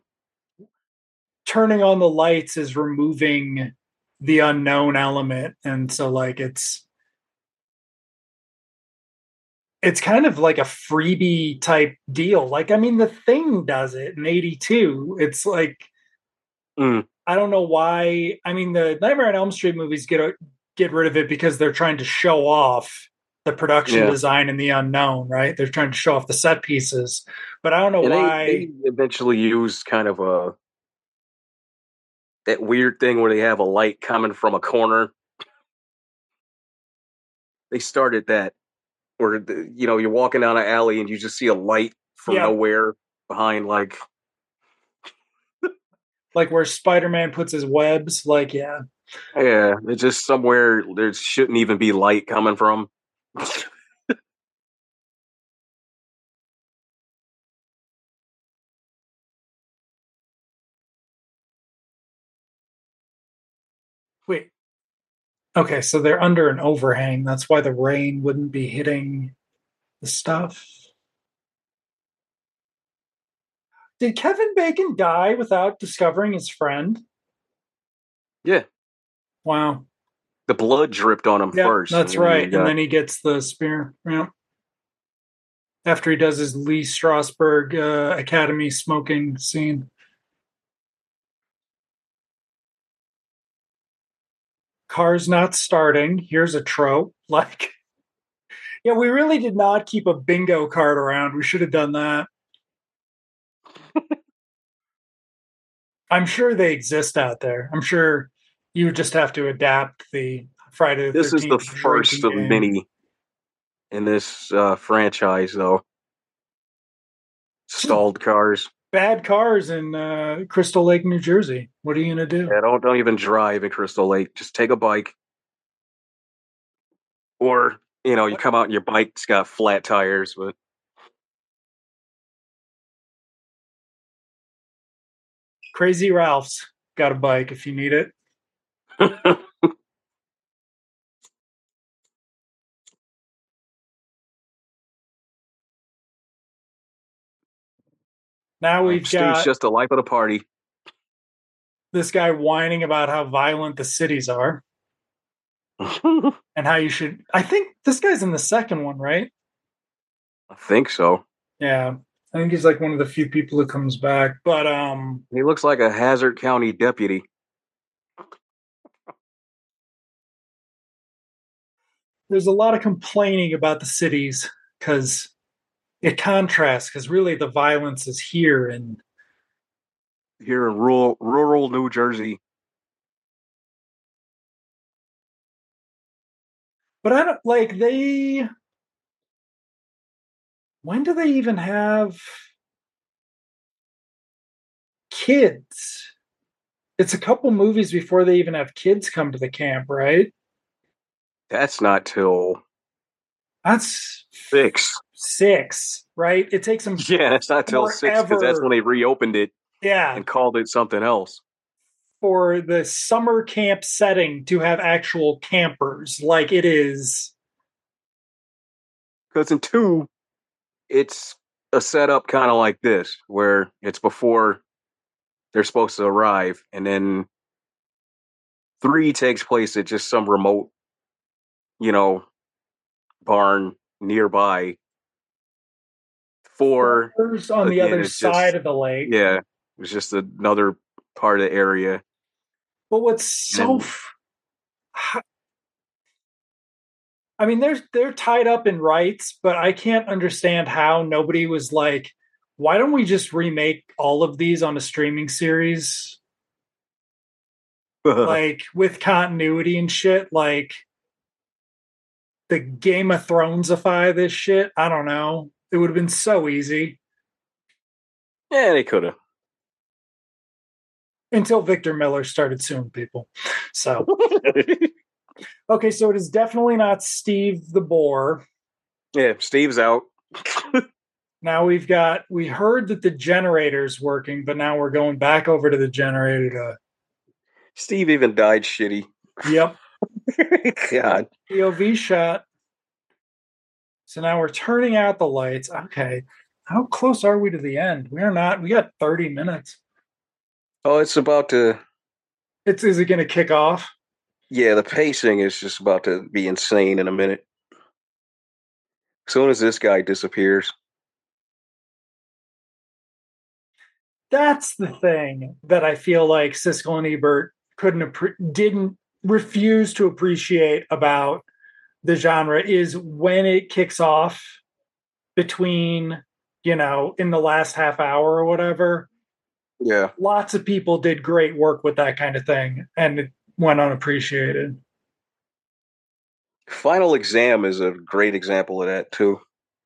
turning on the lights is removing the unknown element and so like it's it's kind of like a freebie type deal. Like, I mean, the thing does it in 82. It's like, mm. I don't know why. I mean, the Nightmare on Elm Street movies get, get rid of it because they're trying to show off the production yeah. design and the unknown, right? They're trying to show off the set pieces. But I don't know and why. They, they eventually used kind of a, that weird thing where they have a light coming from a corner. They started that or the, you know you're walking down an alley and you just see a light from yeah. nowhere behind like like where spider-man puts his webs like yeah yeah it's just somewhere there shouldn't even be light coming from wait Okay, so they're under an overhang. That's why the rain wouldn't be hitting the stuff. Did Kevin Bacon die without discovering his friend? Yeah. Wow. The blood dripped on him yeah, first. That's and right. And then he gets the spear. Yeah. After he does his Lee Strasberg uh, Academy smoking scene. car's not starting. Here's a trope. *laughs* Like, yeah, we really did not keep a bingo card around. We should have done that. *laughs* I'm sure they exist out there. I'm sure you would just have to adapt the Friday. The this is the first of game. many in this uh, franchise, though. Stalled cars bad cars in uh, Crystal Lake, New Jersey. What are you gonna do? Yeah, don't don't even drive in Crystal Lake. Just take a bike, or you know, you come out and your bike's got flat tires. But Crazy Ralph's got a bike if you need it. *laughs* Now we've Steve's got just the life of the party. This guy whining about how violent the cities are. *laughs* and how you should I think this guy's in the second one, right? I think so. Yeah. I think he's like one of the few people who comes back. But um he looks like a Hazzard County deputy. There's a lot of complaining about the cities because it contrasts because really the violence is here and here in rural rural New Jersey. But I don't like they when do they even have kids? It's a couple movies before they even have kids come to the camp, right? That's not till That's six. Six, right? It takes them. Yeah, it's not till six because that's when they reopened it. Yeah, and called it something else. For the summer camp setting to have actual campers, like it is. Because in two, it's a setup kind of like this, where it's before they're supposed to arrive, and then three takes place at just some remote, you know, barn nearby. Four on the other side just, of the lake. Yeah, it's just another part of the area. But what's so I mean, they're they're tied up in rights, but I can't understand how nobody was like, why don't we just remake all of these on a streaming series? *laughs* like with continuity and shit, like the Game of Thronesify this shit. I don't know. It would have been so easy. Yeah, they could have. Until Victor Miller started suing people. So *laughs* Okay, so it is definitely not Steve the Boar. Yeah, Steve's out. *laughs* now we've got we heard that the generator's working, but now we're going back over to the generator to Steve even died shitty. Yep. *laughs* God. POV shot. So now we're turning out the lights. Okay. How close are we to the end? We are not. We got 30 minutes. Oh, it's about to. It's is it going to kick off? Yeah, the pacing is just about to be insane in a minute. As soon as this guy disappears. That's the thing that I feel like Siskel and Ebert couldn't didn't refuse to appreciate about the genre is when it kicks off between you know in the last half hour or whatever yeah. lots of people did great work with that kind of thing and it went unappreciated. Final exam is a great example of that too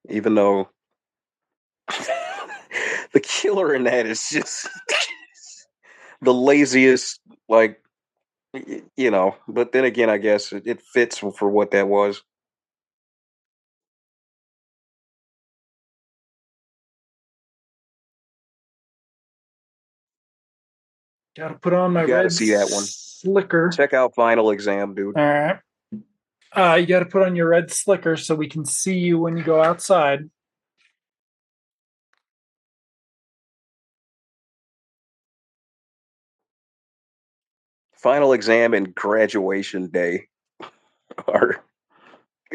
even though *laughs* the killer in that is just *laughs* the laziest like you know, but then again, I guess it, it fits for what that was. Got to put on my red see that one. slicker. Check out Final Exam, dude. All right. Uh, you got to put on your red slicker so we can see you when you go outside. Final exam and graduation day *laughs* are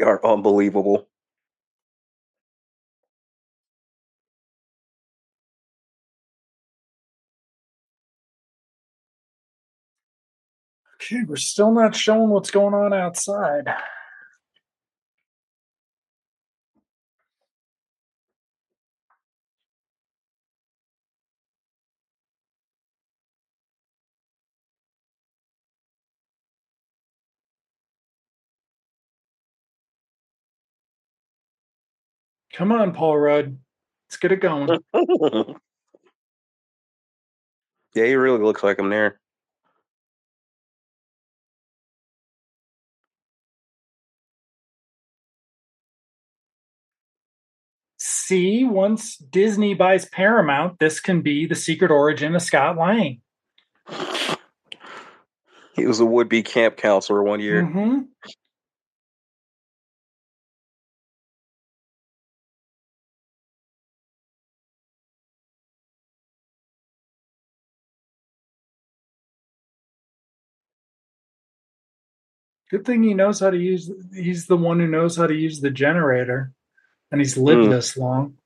are unbelievable. Okay, we're still not showing what's going on outside. Come on, Paul Rudd. Let's get it going. *laughs* yeah, he really looks like him there. See, once Disney buys Paramount, this can be the secret origin of Scott Lang. He was a would be camp counselor one year. Mm-hmm. Good thing he knows how to use. He's the one who knows how to use the generator, and he's lived mm. this long.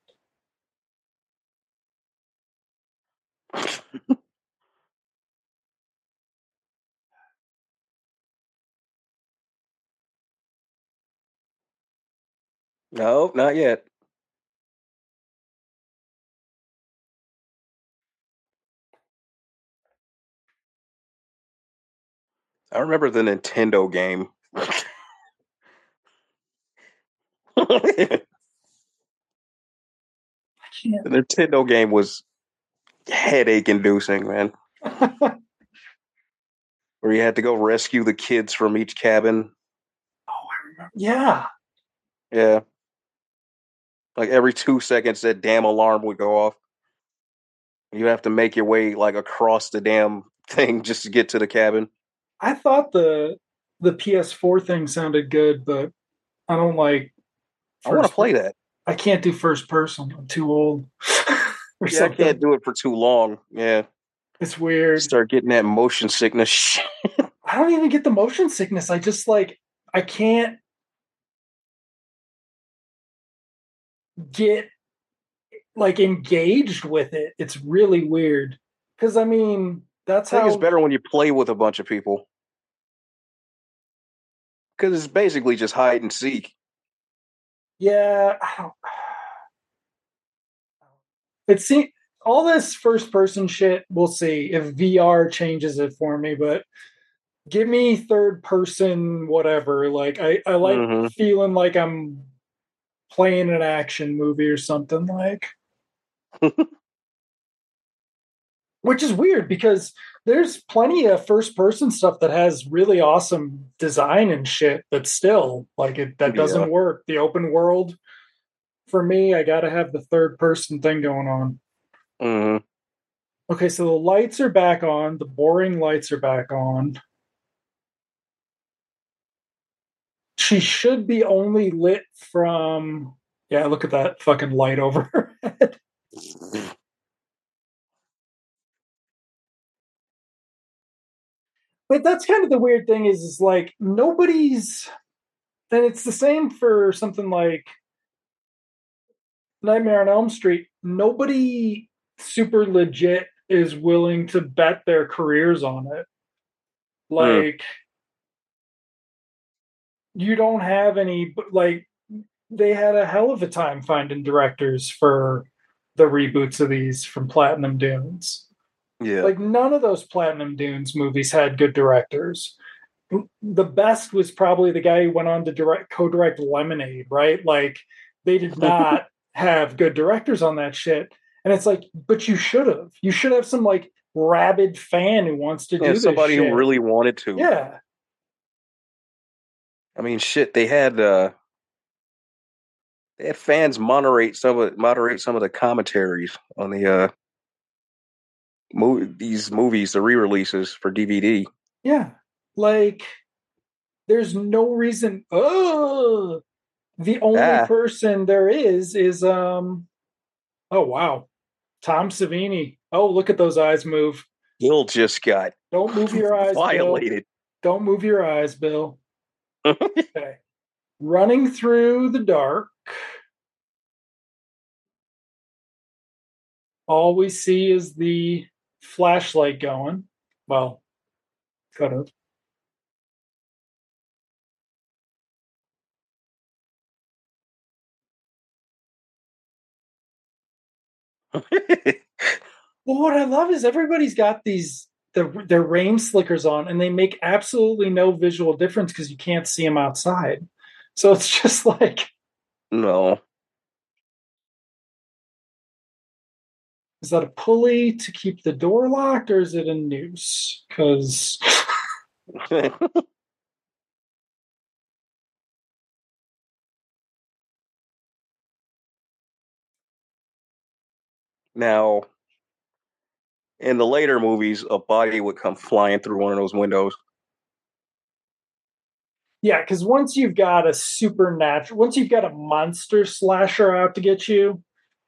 *laughs* no, not yet. I remember the Nintendo game. *laughs* the Nintendo game was headache inducing, man. *laughs* Where you had to go rescue the kids from each cabin. Oh, I remember. Yeah. Yeah. Like every two seconds, that damn alarm would go off. You have to make your way like across the damn thing *laughs* just to get to the cabin. I thought the the PS4 thing sounded good, but I don't like. I want to play that. I can't do first person. I'm too old. *laughs* Yeah, I can't do it for too long. Yeah, It's weird. start getting that motion sickness. *laughs* I don't even get the motion sickness. I just like I can't get like engaged with it. It's really weird. Cause I mean, that's I think how it's better when you play with a bunch of people. Because it's basically just hide and seek. Yeah. *sighs* It seems all this first person shit. We'll see if VR changes it for me, but give me third person, whatever. Like I, I like Mhm. feeling like I'm playing an action movie or something like. *laughs* Which is weird because there's plenty of first person stuff that has really awesome design and shit, but still like it that doesn't Yeah. work. The open world for me, I gotta have the third person thing going on. hmm Okay, so the lights are back on, the boring lights are back on. She should be only lit from yeah, look at that fucking light over her head. But that's kind of the weird thing is, is like nobody's, and it's the same for something like Nightmare on Elm Street. Nobody super legit is willing to bet their careers on it. Hmm. Like, you don't have any, like, they had a hell of a time finding directors for the reboots of these from Platinum Dunes. Yeah. Like none of those Platinum Dunes movies had good directors. The best was probably the guy who went on to direct co-direct Lemonade, right? Like they did *laughs* not have good directors on that shit. And it's like, but you should have. You should have some like rabid fan who wants to do yeah, this somebody who really wanted to. Yeah. I mean, shit. They had uh, they had fans moderate some of moderate some of the commentaries on the uh, movie these movies, the re-releases for DVD. Yeah. Like there's no reason oh the only Ah. person there is is um oh wow. Tom Savini. Oh, look at those eyes move. Bill just got Don't move your eyes, Bill. violated. Don't move your eyes, Bill. *laughs* Okay. Running through the dark. All we see is the flashlight going. Well, kind of. *laughs* Well, what I love is everybody's got these the, their rain slickers on, and they make absolutely no visual difference because you can't see them outside. So it's *laughs* just like, no. Is that a pulley to keep the door locked, or is it a noose? Because *laughs* now, in the later movies, a body would come flying through one of those windows. yeah, because once you've got a supernatural, once you've got a monster slasher out to get you,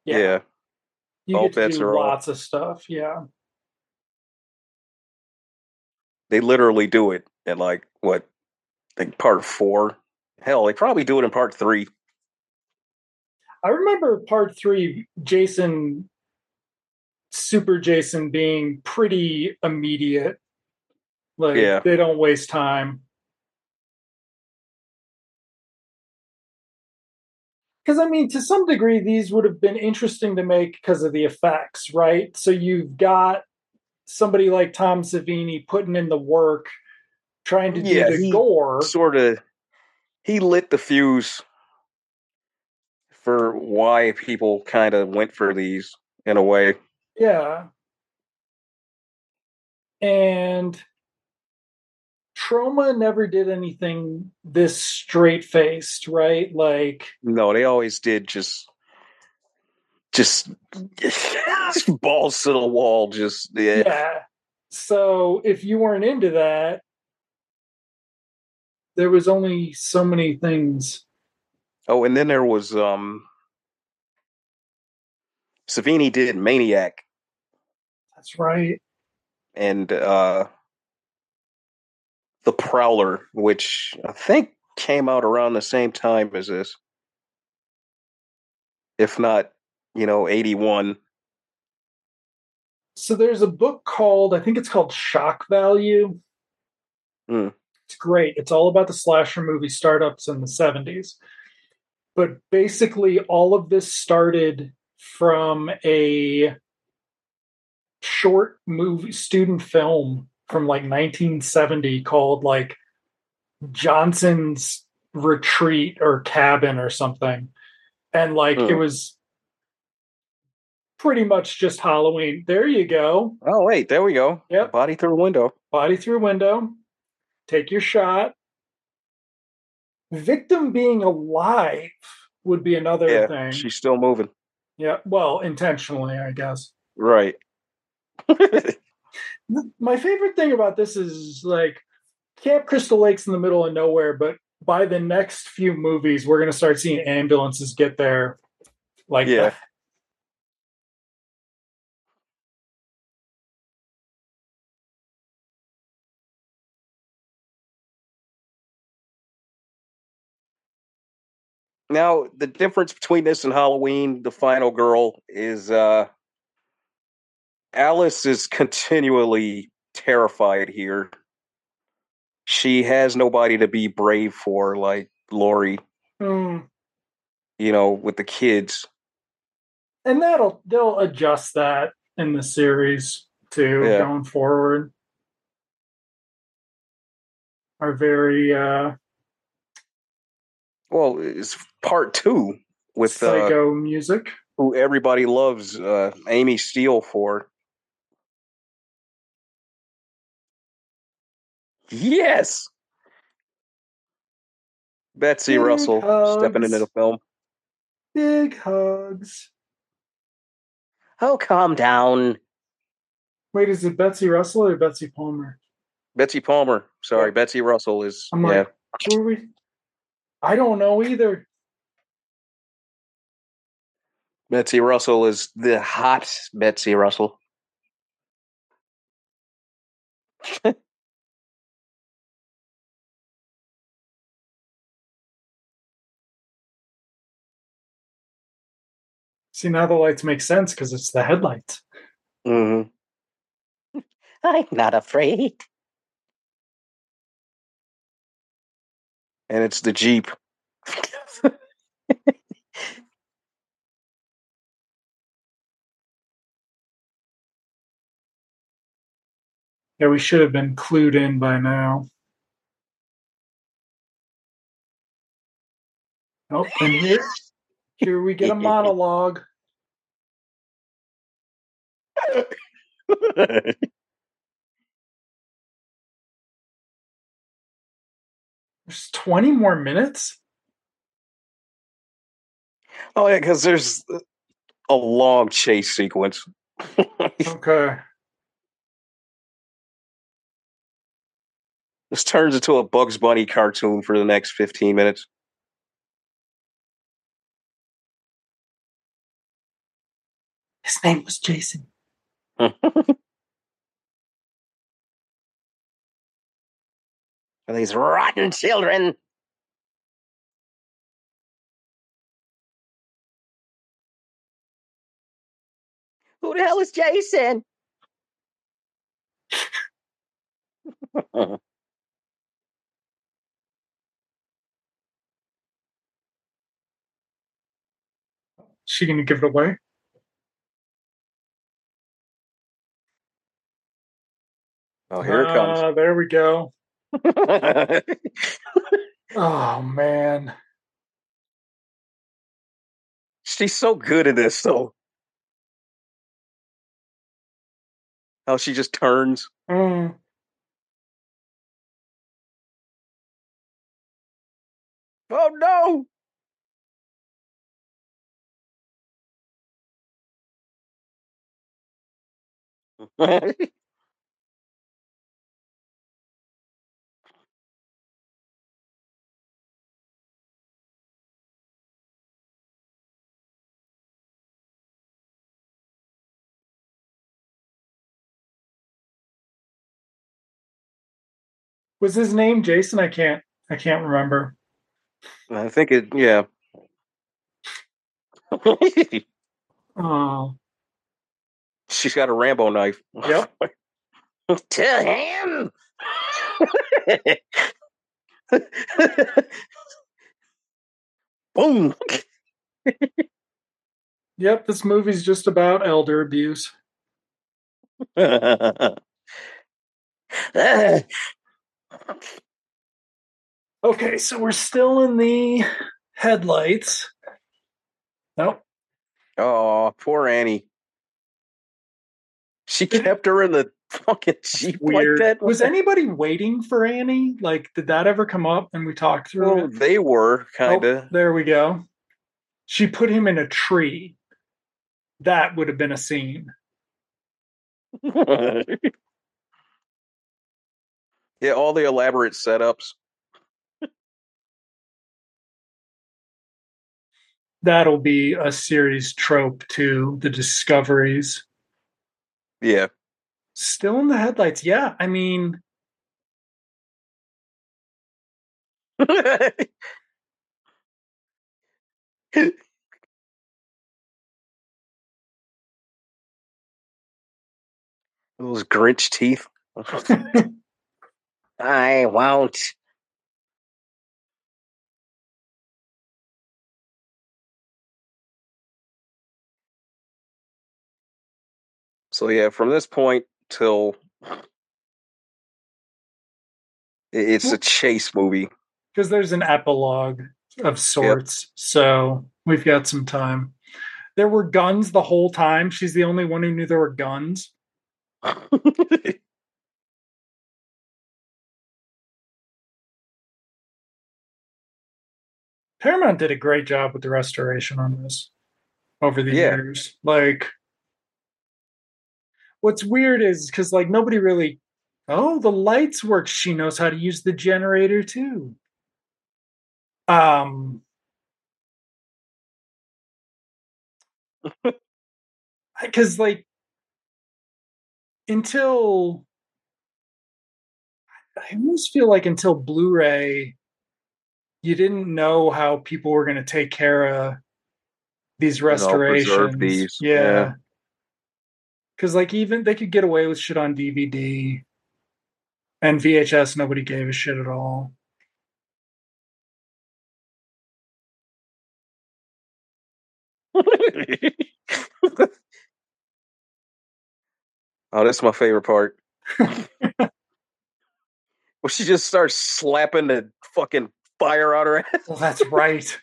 yeah, Yeah. You all get to do are off. lots of stuff. Yeah, They literally do it in like what? I think part four. Hell, they probably do it in part three. I remember part three, Jason, Super Jason being pretty immediate. Like Yeah. they don't waste time. Because I mean, to some degree, these would have been interesting to make because of the effects, right? So you've got somebody like Tom Savini putting in the work, trying to do Yeah, the gore. Sort of, he lit the fuse for why people kind of went for these in a way. Yeah. And Troma never did anything this straight faced, right? Like, No, they always did just *laughs* just balls to the wall. Just yeah. yeah. So if you weren't into that, there was only so many things. Oh, and then there was um Savini did Maniac. That's right. And uh The Prowler, which I think came out around the same time as this. If not, you know, 81. So there's a book called, I think it's called Shock Value. Mm. It's great. It's all about the slasher movie startups in the 70s. But basically, all of this started from a short movie student film from like 1970 called like Johnson's Retreat or Cabin or something. And like it Hmm. was pretty much just Halloween. There you go. Oh wait, there we go. Yep. Body through a window. Body through window. Take your shot. Victim being alive would be another Yeah, thing. she's still moving. Yeah, well, intentionally, I guess. Right. *laughs* My favorite thing about this is like Camp Crystal Lake's in the middle of nowhere, but by the next few movies, we're going to start seeing ambulances get there. Like Yeah. that. Now, the difference between this and Halloween, the final girl, is uh Alice is continually terrified here. She has nobody to be brave for, like Laurie, Hmm. you know, with the kids. And that'll they'll adjust that in the series too Yeah. going forward. Are very uh Well, it's part two with uh, psycho music. who everybody loves uh, Amy Steel for. Yes. Betsy Big Russell stepping into the film. Big hugs. Oh, calm down. Wait, is it Betsy Russell or Betsy Palmer? Betsy Palmer. Sorry, Yeah. Betsy Russell is. I'm yeah. like, who are we? I don't know either. Betsy Russell is the hot Betsy Russell. *laughs* See, now the lights make sense because it's the headlights. hmm *laughs* I'm not afraid. And it's the Jeep. *laughs* Yeah, we should have been clued in by now. Oh, and here, here we get a *laughs* monologue. There's 20 more minutes? oh, yeah, because there's a long chase sequence. *laughs* Okay. This turns into a Bugs Bunny cartoon for the next 15 minutes. His name was Jason. *laughs* These rotten children. Who the hell is Jason? *laughs* She gonna give it away? Oh, here it comes. Ah, there we go. *laughs* oh man. She's so good at this though. How she just turns. Mm. Oh no. *laughs* Was his name Jason? I can't. I can't remember. I think it. Yeah. Oh, She's got a Rambo knife. Yep. *laughs* to him. *laughs* Boom. yep. This movie's just about elder abuse. *laughs* Ah! Okay, so we're still in the headlights. Nope. oh, poor Annie. She kept her in the fucking jeep Weird. like that. Was anybody waiting for Annie? Like, did that ever come up and we talked through Well, it? they were kind Oh, of. there we go. She put him in a tree. That would have been a scene. *laughs* yeah, all the elaborate setups. That'll be a series trope too. The discoveries. Yeah. Still in the headlights. Yeah, I mean, *laughs* Those Grinch teeth. *laughs* *laughs* I won't. So yeah, from this point till it's a chase movie. because there's an epilogue of sorts. So we've got some time. There were guns the whole time. She's the only one who knew there were guns. *laughs* Paramount did a great job with the restoration on this over the Yeah. years. Like, what's weird is because like nobody really. Oh, the lights work. She knows how to use the generator too. Um, because like until I almost feel like until Blu-ray, you didn't know how people were going to take care of these restorations. these, Yeah. yeah. Because like even they could get away with shit on DVD and VHS, nobody gave a shit at all. *laughs* oh, that's my favorite part. *laughs* well, she just starts slapping the fucking fire out her ass. Well, that's right.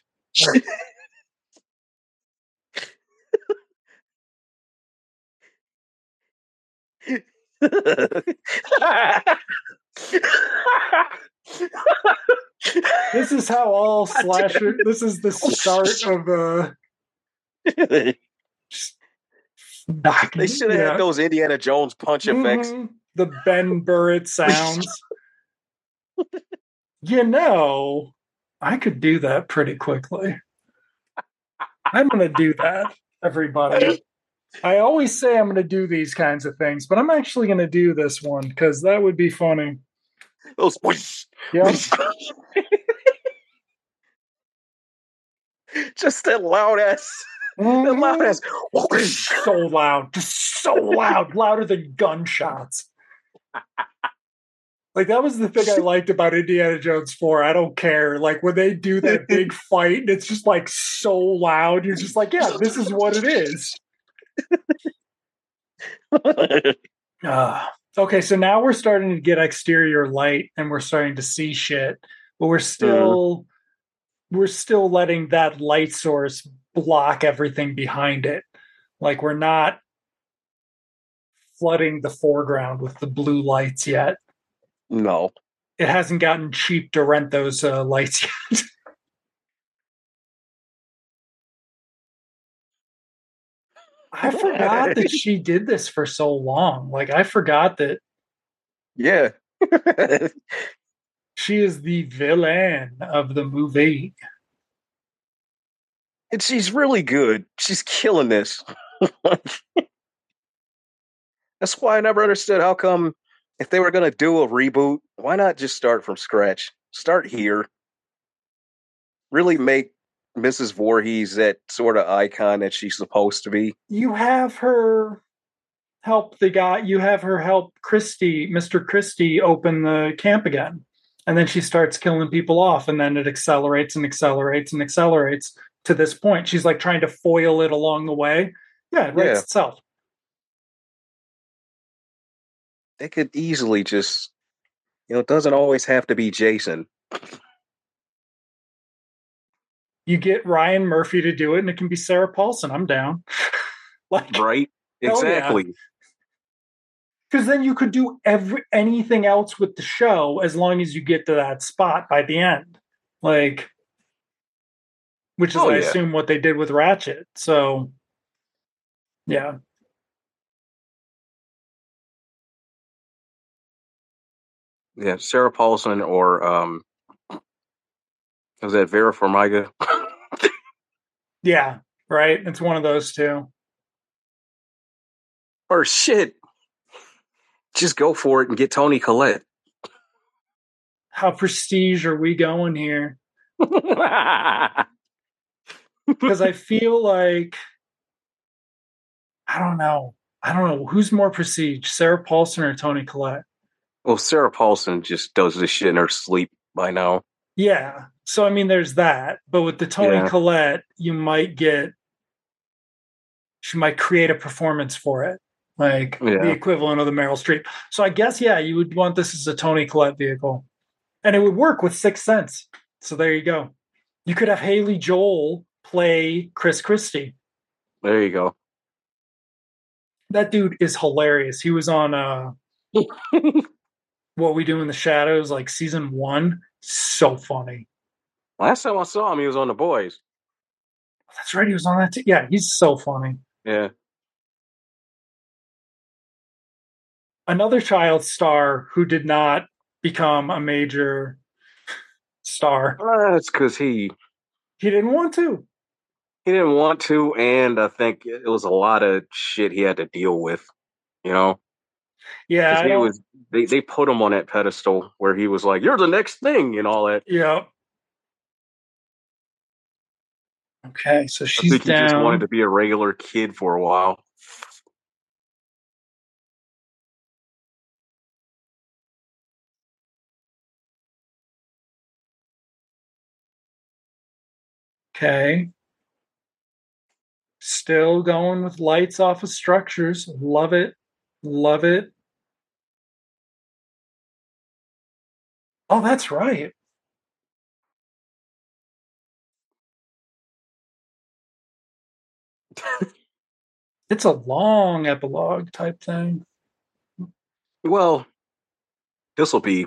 This is how all *laughs* slasher. This is the start *laughs* of uh knocking. they should have yeah. had those Indiana Jones punch effects. Mhm. The Ben Burtt *laughs* sounds. You know, I could do that pretty quickly. I'm going to do that, everybody. I always say I'm going to do these kinds of things, but I'm actually going to do this one because that would be funny. Those Yeah. *laughs* just that loud ass, *laughs* that loud ass. Mm-hmm. whoosh. so loud, just so loud, louder than gunshots. *laughs* Like that was the thing I liked about Indiana Jones 4. I don't care. Like when they do that *laughs* big fight and it's just like so loud, you're just like, yeah, this is what it is. Ah. *laughs* *sighs* okay, so now we're starting to get exterior light and we're starting to see shit, but we're still we're still letting that light source block everything behind it. Like we're not flooding the foreground with the blue lights yet. No, It hasn't gotten cheap to rent those uh, lights *laughs* yet. I forgot that she did this for so long. Like I forgot that Yeah. *laughs* she is the villain of the movie. and she's really good. She's killing this. *laughs* That's why I never understood how come if they were going to do a reboot, why not just start from scratch? Start here. Really make Mrs. Voorhees that sort of icon that she's supposed to be. You have her help the guy. You have her help Christy, Mister Christy, open the camp again, and then she starts killing people off, and then it accelerates and accelerates and accelerates to this point. She's like trying to foil it along the way. Yeah, it writes Yeah. itself. They could easily just, you know, it doesn't always have to be Jason. You get Ryan Murphy to do it, and it can be Sarah Paulson. I'm down. *laughs* like, Right? Exactly. because then you could do every anything else with the show as long as you get to that spot by the end like which is Oh, i yeah. assume what they did with Ratched so yeah Yeah, Sarah Paulson or um was that Vera Farmiga? yeah right it's one of those two or shit. Just go for it and get Toni Collette. how prestige are we going here *laughs* because i feel like i don't know i don't know who's more prestige sarah paulson or toni collette well, Sarah Paulson just does this shit in her sleep by now. Yeah. So I mean there's that. But with the Toni Yeah. Collette, you might get she might create a performance for it. Like Yeah. the equivalent of the Meryl Streep. So I guess yeah, you would want this as a Toni Collette vehicle. And it would work with Sixth Sense. So there you go. You could have Haley Joel play Chris Christie. There you go. That dude is hilarious. He was on uh *laughs* What We Do in the Shadows, like season one. So funny. Last time I saw him, he was on The Boys. That's right. He was on that. T- yeah, he's so funny. Yeah. Another child star who did not become a major star. Uh, That's because he He didn't want to. he didn't want to, and I think it was a lot of shit he had to deal with. You know, Yeah, 'Cause I he was they they put him on that pedestal where he was like, "You're the next thing," and all that. yeah. Okay, so I she's think he just down. wanted to be a regular kid for a while. Okay. Still going with lights off of structures. Love it. Love it. Oh, that's right. *laughs* It's a long epilogue type thing. Well, this will be.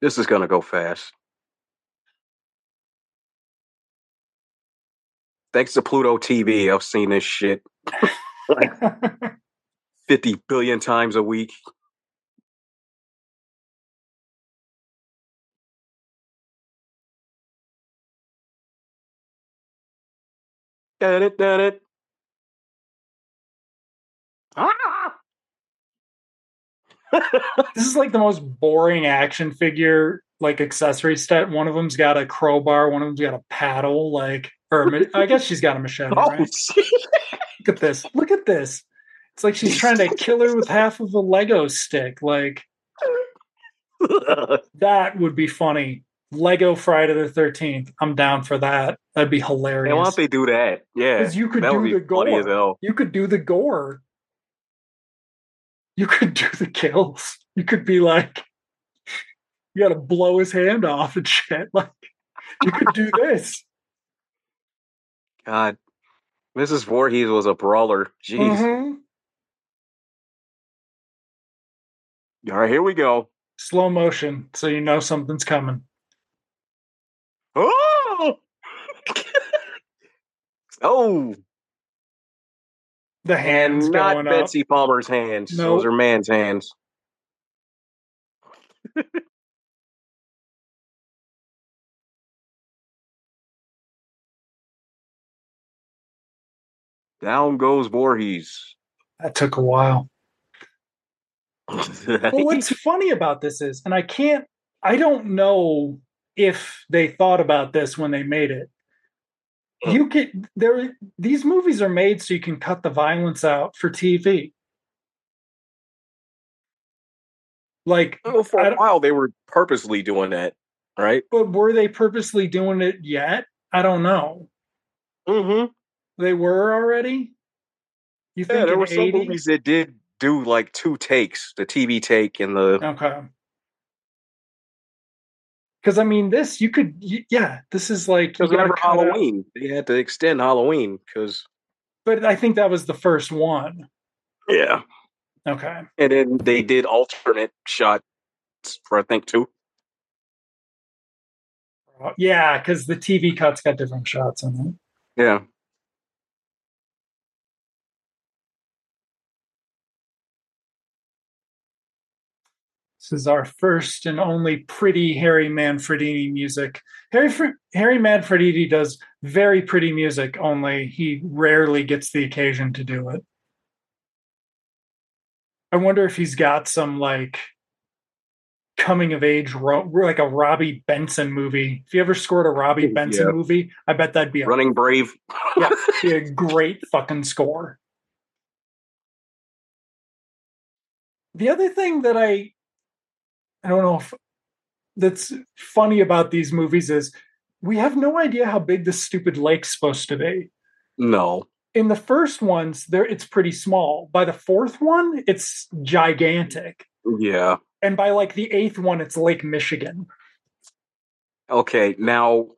This is gonna go fast. Thanks to Pluto TV, I've seen this shit *laughs* *laughs* fifty billion times a week. Dun it, dun it. Ah! *laughs* this is like the most boring action figure like accessory set. One of them's got a crowbar, one of them's got a paddle, like or I guess she's got a machete. *laughs* oh, Right? Look at this. Look at this. It's like she's trying to *laughs* kill her with half of a Lego stick. Like *laughs* that would be funny. Lego Friday the Thirteenth. I'm down for that. That'd be Man, why hilarious. don't they do that? Yeah, Because you could that do the gore. You could do the gore. You could do the kills. You could be like, you got to blow his hand off and shit. *laughs* Like, you could do this. God, Mrs. Voorhees was a brawler. Jeez. Mhm. All right, here we go. Slow motion, so you know something's coming. Oh, *laughs* oh, The hands and not going up. Betsy Palmer's hands. Nope. Those are man's hands. *laughs* Down goes Voorhees. That took a while. Well, what's funny about this is, and I can't, I don't know if they thought about this when they made it. You can there. These movies are made so you can cut the violence out for TV. Like, Well, for a while, they were purposely doing that, right? but were they purposely doing it yet? I don't know. Mm-hmm. They were already. You think Yeah, there in were some movies that did do like two takes, the TV take and the Okay. Because I mean, this you could, y- yeah, this is like you remember cut out- Halloween. They had to extend Halloween because but I think that was the first one. yeah, Okay. and then they did alternate shots for I think two. Yeah, because the TV cuts got different shots on it. Yeah, This is our first and only pretty Harry Manfredini music. Harry Harry Manfredini does very pretty music, only he rarely gets the occasion to do it. I wonder if he's got some like coming of age, like a Robby Benson movie. If you ever scored a Robby Yeah. Benson movie, I bet that'd be a, Running Brave. yeah, *laughs* be a great fucking score. The other thing that I I don't know if that's funny about these movies is we have no idea how big this stupid lake's supposed to be. no, In the first ones, there it's pretty small. By the fourth one, it's gigantic. yeah. And by like the eighth one, it's Lake Michigan. Okay, now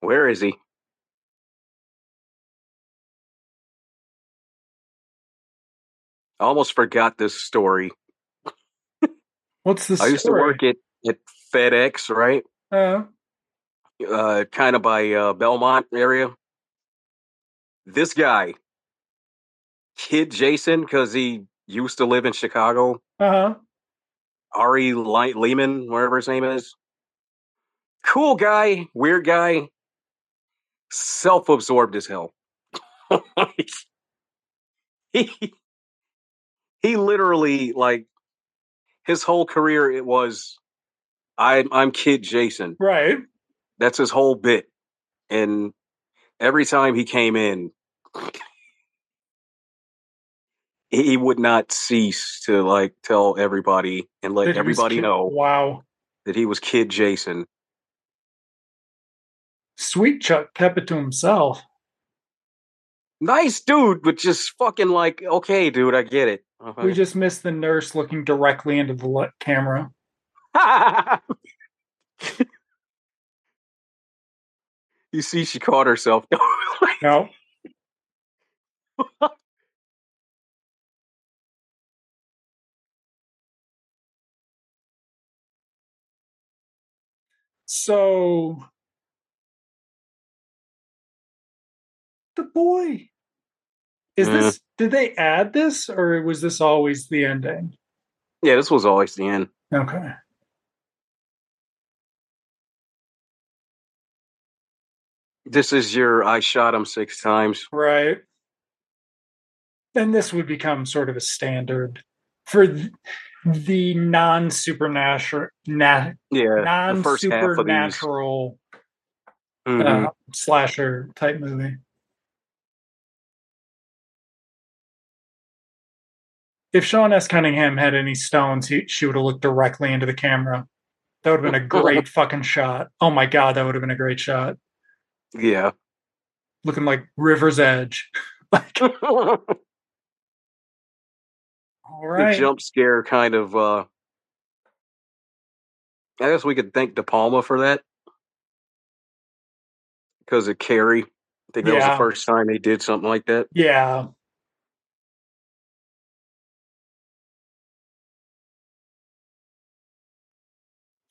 where is he? I almost forgot this story. What's the I used to story? work at, at FedEx, right? Uh, Uh, kind of by uh, Belmont area. This guy, Kid Jason, because he used to live in Chicago. uh-huh. Ari Le- Lehman, whatever his name is. Cool guy, weird guy, self absorbed as hell. *laughs* he, he literally, like, his whole career, it was, I'm, I'm Kid Jason. Right. That's his whole bit. And every time he came in, he would not cease to like tell everybody and let That everybody ki- know Wow. that he was Kid Jason. Sweet Chuck kept it to himself. Nice dude, but just fucking like, okay, dude, I get it. Uh-huh. We just missed the nurse looking directly into the camera. *laughs* you see, she caught herself. *laughs* No. So the boy is Mm. this did they add this or was this always the ending? yeah, this was always the end. Okay. This is your I shot him six times. Right. And this would become sort of a standard for th- the non supernatural na- Yeah, non the first half of these. supernatural Mhm. uh, slasher type movie. If Sean S. Cunningham had any stones, he, she would have looked directly into the camera. That would have been a great *laughs* fucking shot. Oh my god, that would have been a great shot. yeah. Looking like River's Edge. *laughs* like, *laughs* all the jump scare kind of uh I guess we could thank De Palma for that. Because of Carrie. I think that was the first time they did something like that. Yeah.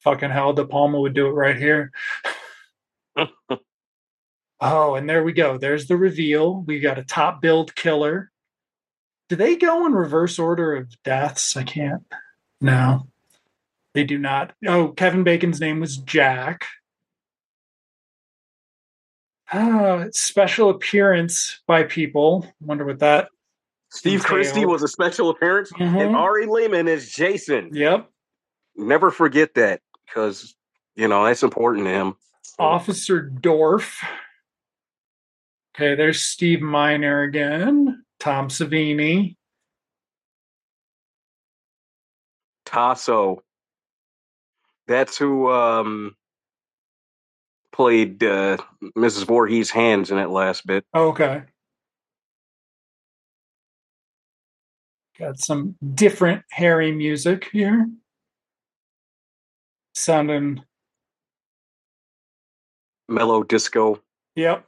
Fucking hell, De Palma would do it right here. Oh, and there we go. There's the reveal. We got a top billed killer. Do they go in reverse order of deaths? I can't. No, they do not. Oh, Kevin Bacon's name was Jack. Ah, special appearance by people. Wonder what that. Steve Entailed. Christy was a special appearance, Mhm. and Ari Lehman is Jason. Yep. Never forget that because you know that's important to him. Officer Dorf. Okay, there's Steve Miner again. Tom Savini. Tasso. That's who um, played uh, Mrs. Voorhees' hands in that last bit. Okay. Got some different Harry music here. Sounding, Mellow disco. yep.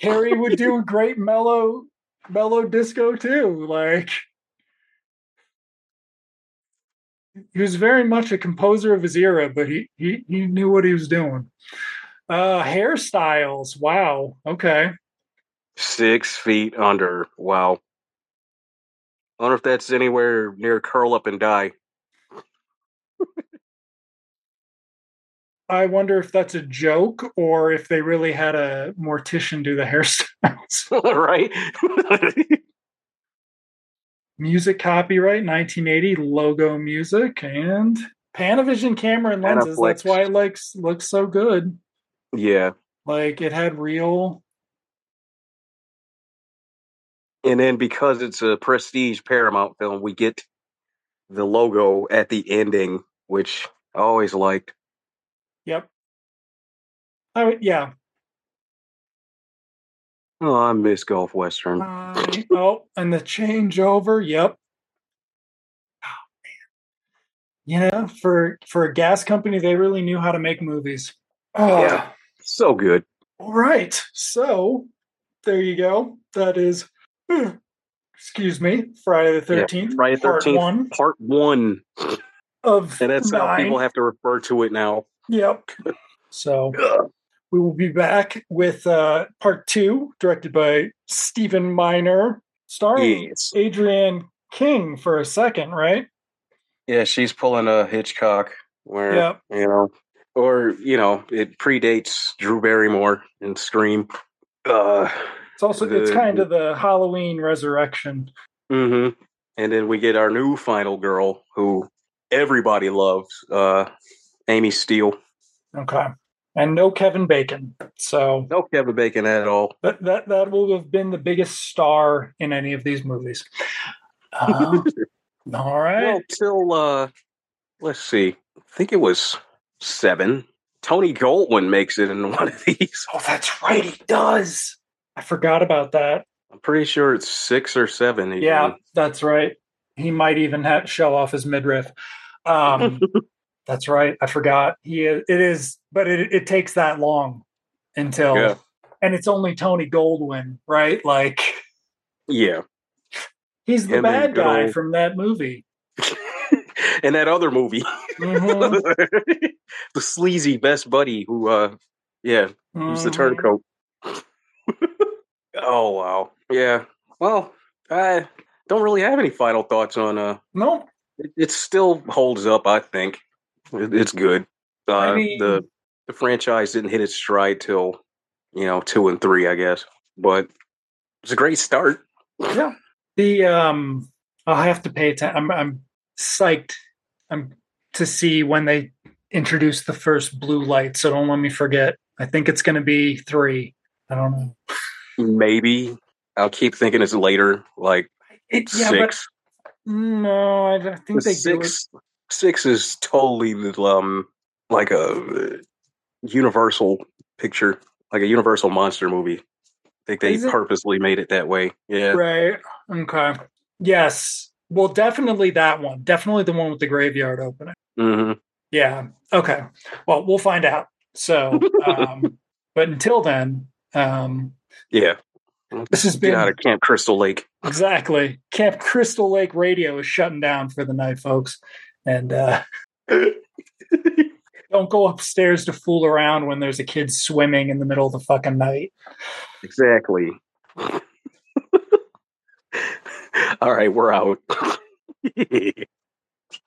Harry would do a great mellow, mellow disco too. Like, he was very much a composer of his era, but he he, he knew what he was doing. Uh, hairstyles. Wow. Okay. Six feet under. Wow. I wonder if that's anywhere near curl up and die. I wonder if that's a joke or if they really had a mortician do the *laughs* hairstyles. *laughs* right? music copyright 1980 logo music and Panavision camera and lenses. Panaflex. That's why it looks looks so good. yeah. Like it had real. And then because it's a prestige Paramount film, we get the logo at the ending, which I always liked. Yep. Oh yeah. Oh, I miss Gulf Western. I- oh, and the changeover. Yep. Oh, man. Yeah, for for a gas company, they really knew how to make movies. Oh, Yeah. So good. All right. So there you go. That is, excuse me, Friday the Yeah, 13th. Friday the part 13th. one Part one. of And that's how people have to refer to it now. Yep. So we will be back with uh, part two, directed by Stephen Miner, starring Yes. Adrienne King for a second, right? Yeah, she's pulling a Hitchcock where, Yep. you know, or, you know, it predates Drew Barrymore and Scream. Uh, Also it's kind of the Halloween resurrection. hmm And then we get our new final girl who everybody loves, uh, Amy Steel. Okay. And no Kevin Bacon. So No Kevin Bacon at all. That that that will have been the biggest star in any of these movies. Uh, *laughs* all right. Well, till uh, let's see, I think it was seven. Tony Goldwyn makes it in one of *laughs* these. oh, that's right. He does. I forgot about that. I'm pretty sure it's six or seven. even. Yeah, that's right. He might even have, show off his midriff. Um, *laughs* that's right. I forgot. He is, it is, but it, it takes that long until, Yeah. and it's only Tony Goldwyn, right? Like yeah. he's the Him bad guy old- from that movie. *laughs* and that other movie, Mhm, *laughs* the sleazy best buddy who, uh, yeah, who's the mhm. turncoat. Oh wow, yeah. Well, I don't really have any final thoughts on. Uh, Nope. it, it still holds up. I think it, it's good. Uh, I mean- the the franchise didn't hit its stride till you know two and three, I guess, but it's a great start. Yeah. The um I'll have to pay attention. I'm I'm psyched. I'm to see when they introduce the first blue light, so don't let me forget. I think it's gonna be three. I don't know. Maybe I'll keep thinking it's later, like It, yeah, six. but no, I think The they six six is totally the, um like a universal picture, like a universal monster movie. I think they purposely made it that way. Yeah. Right. Okay. Yes. Well, definitely that one. Definitely the one with the graveyard opening. hmm Yeah. Okay. Well, we'll find out. So, *laughs* um, but until then, um, yeah. This has been Get out of Camp Crystal Lake. Exactly. Camp Crystal Lake Radio is shutting down for the night, folks. And uh, *laughs* don't go upstairs to fool around when there's a kid swimming in the middle of the fucking night. Exactly. *laughs* All right, we're out. *laughs*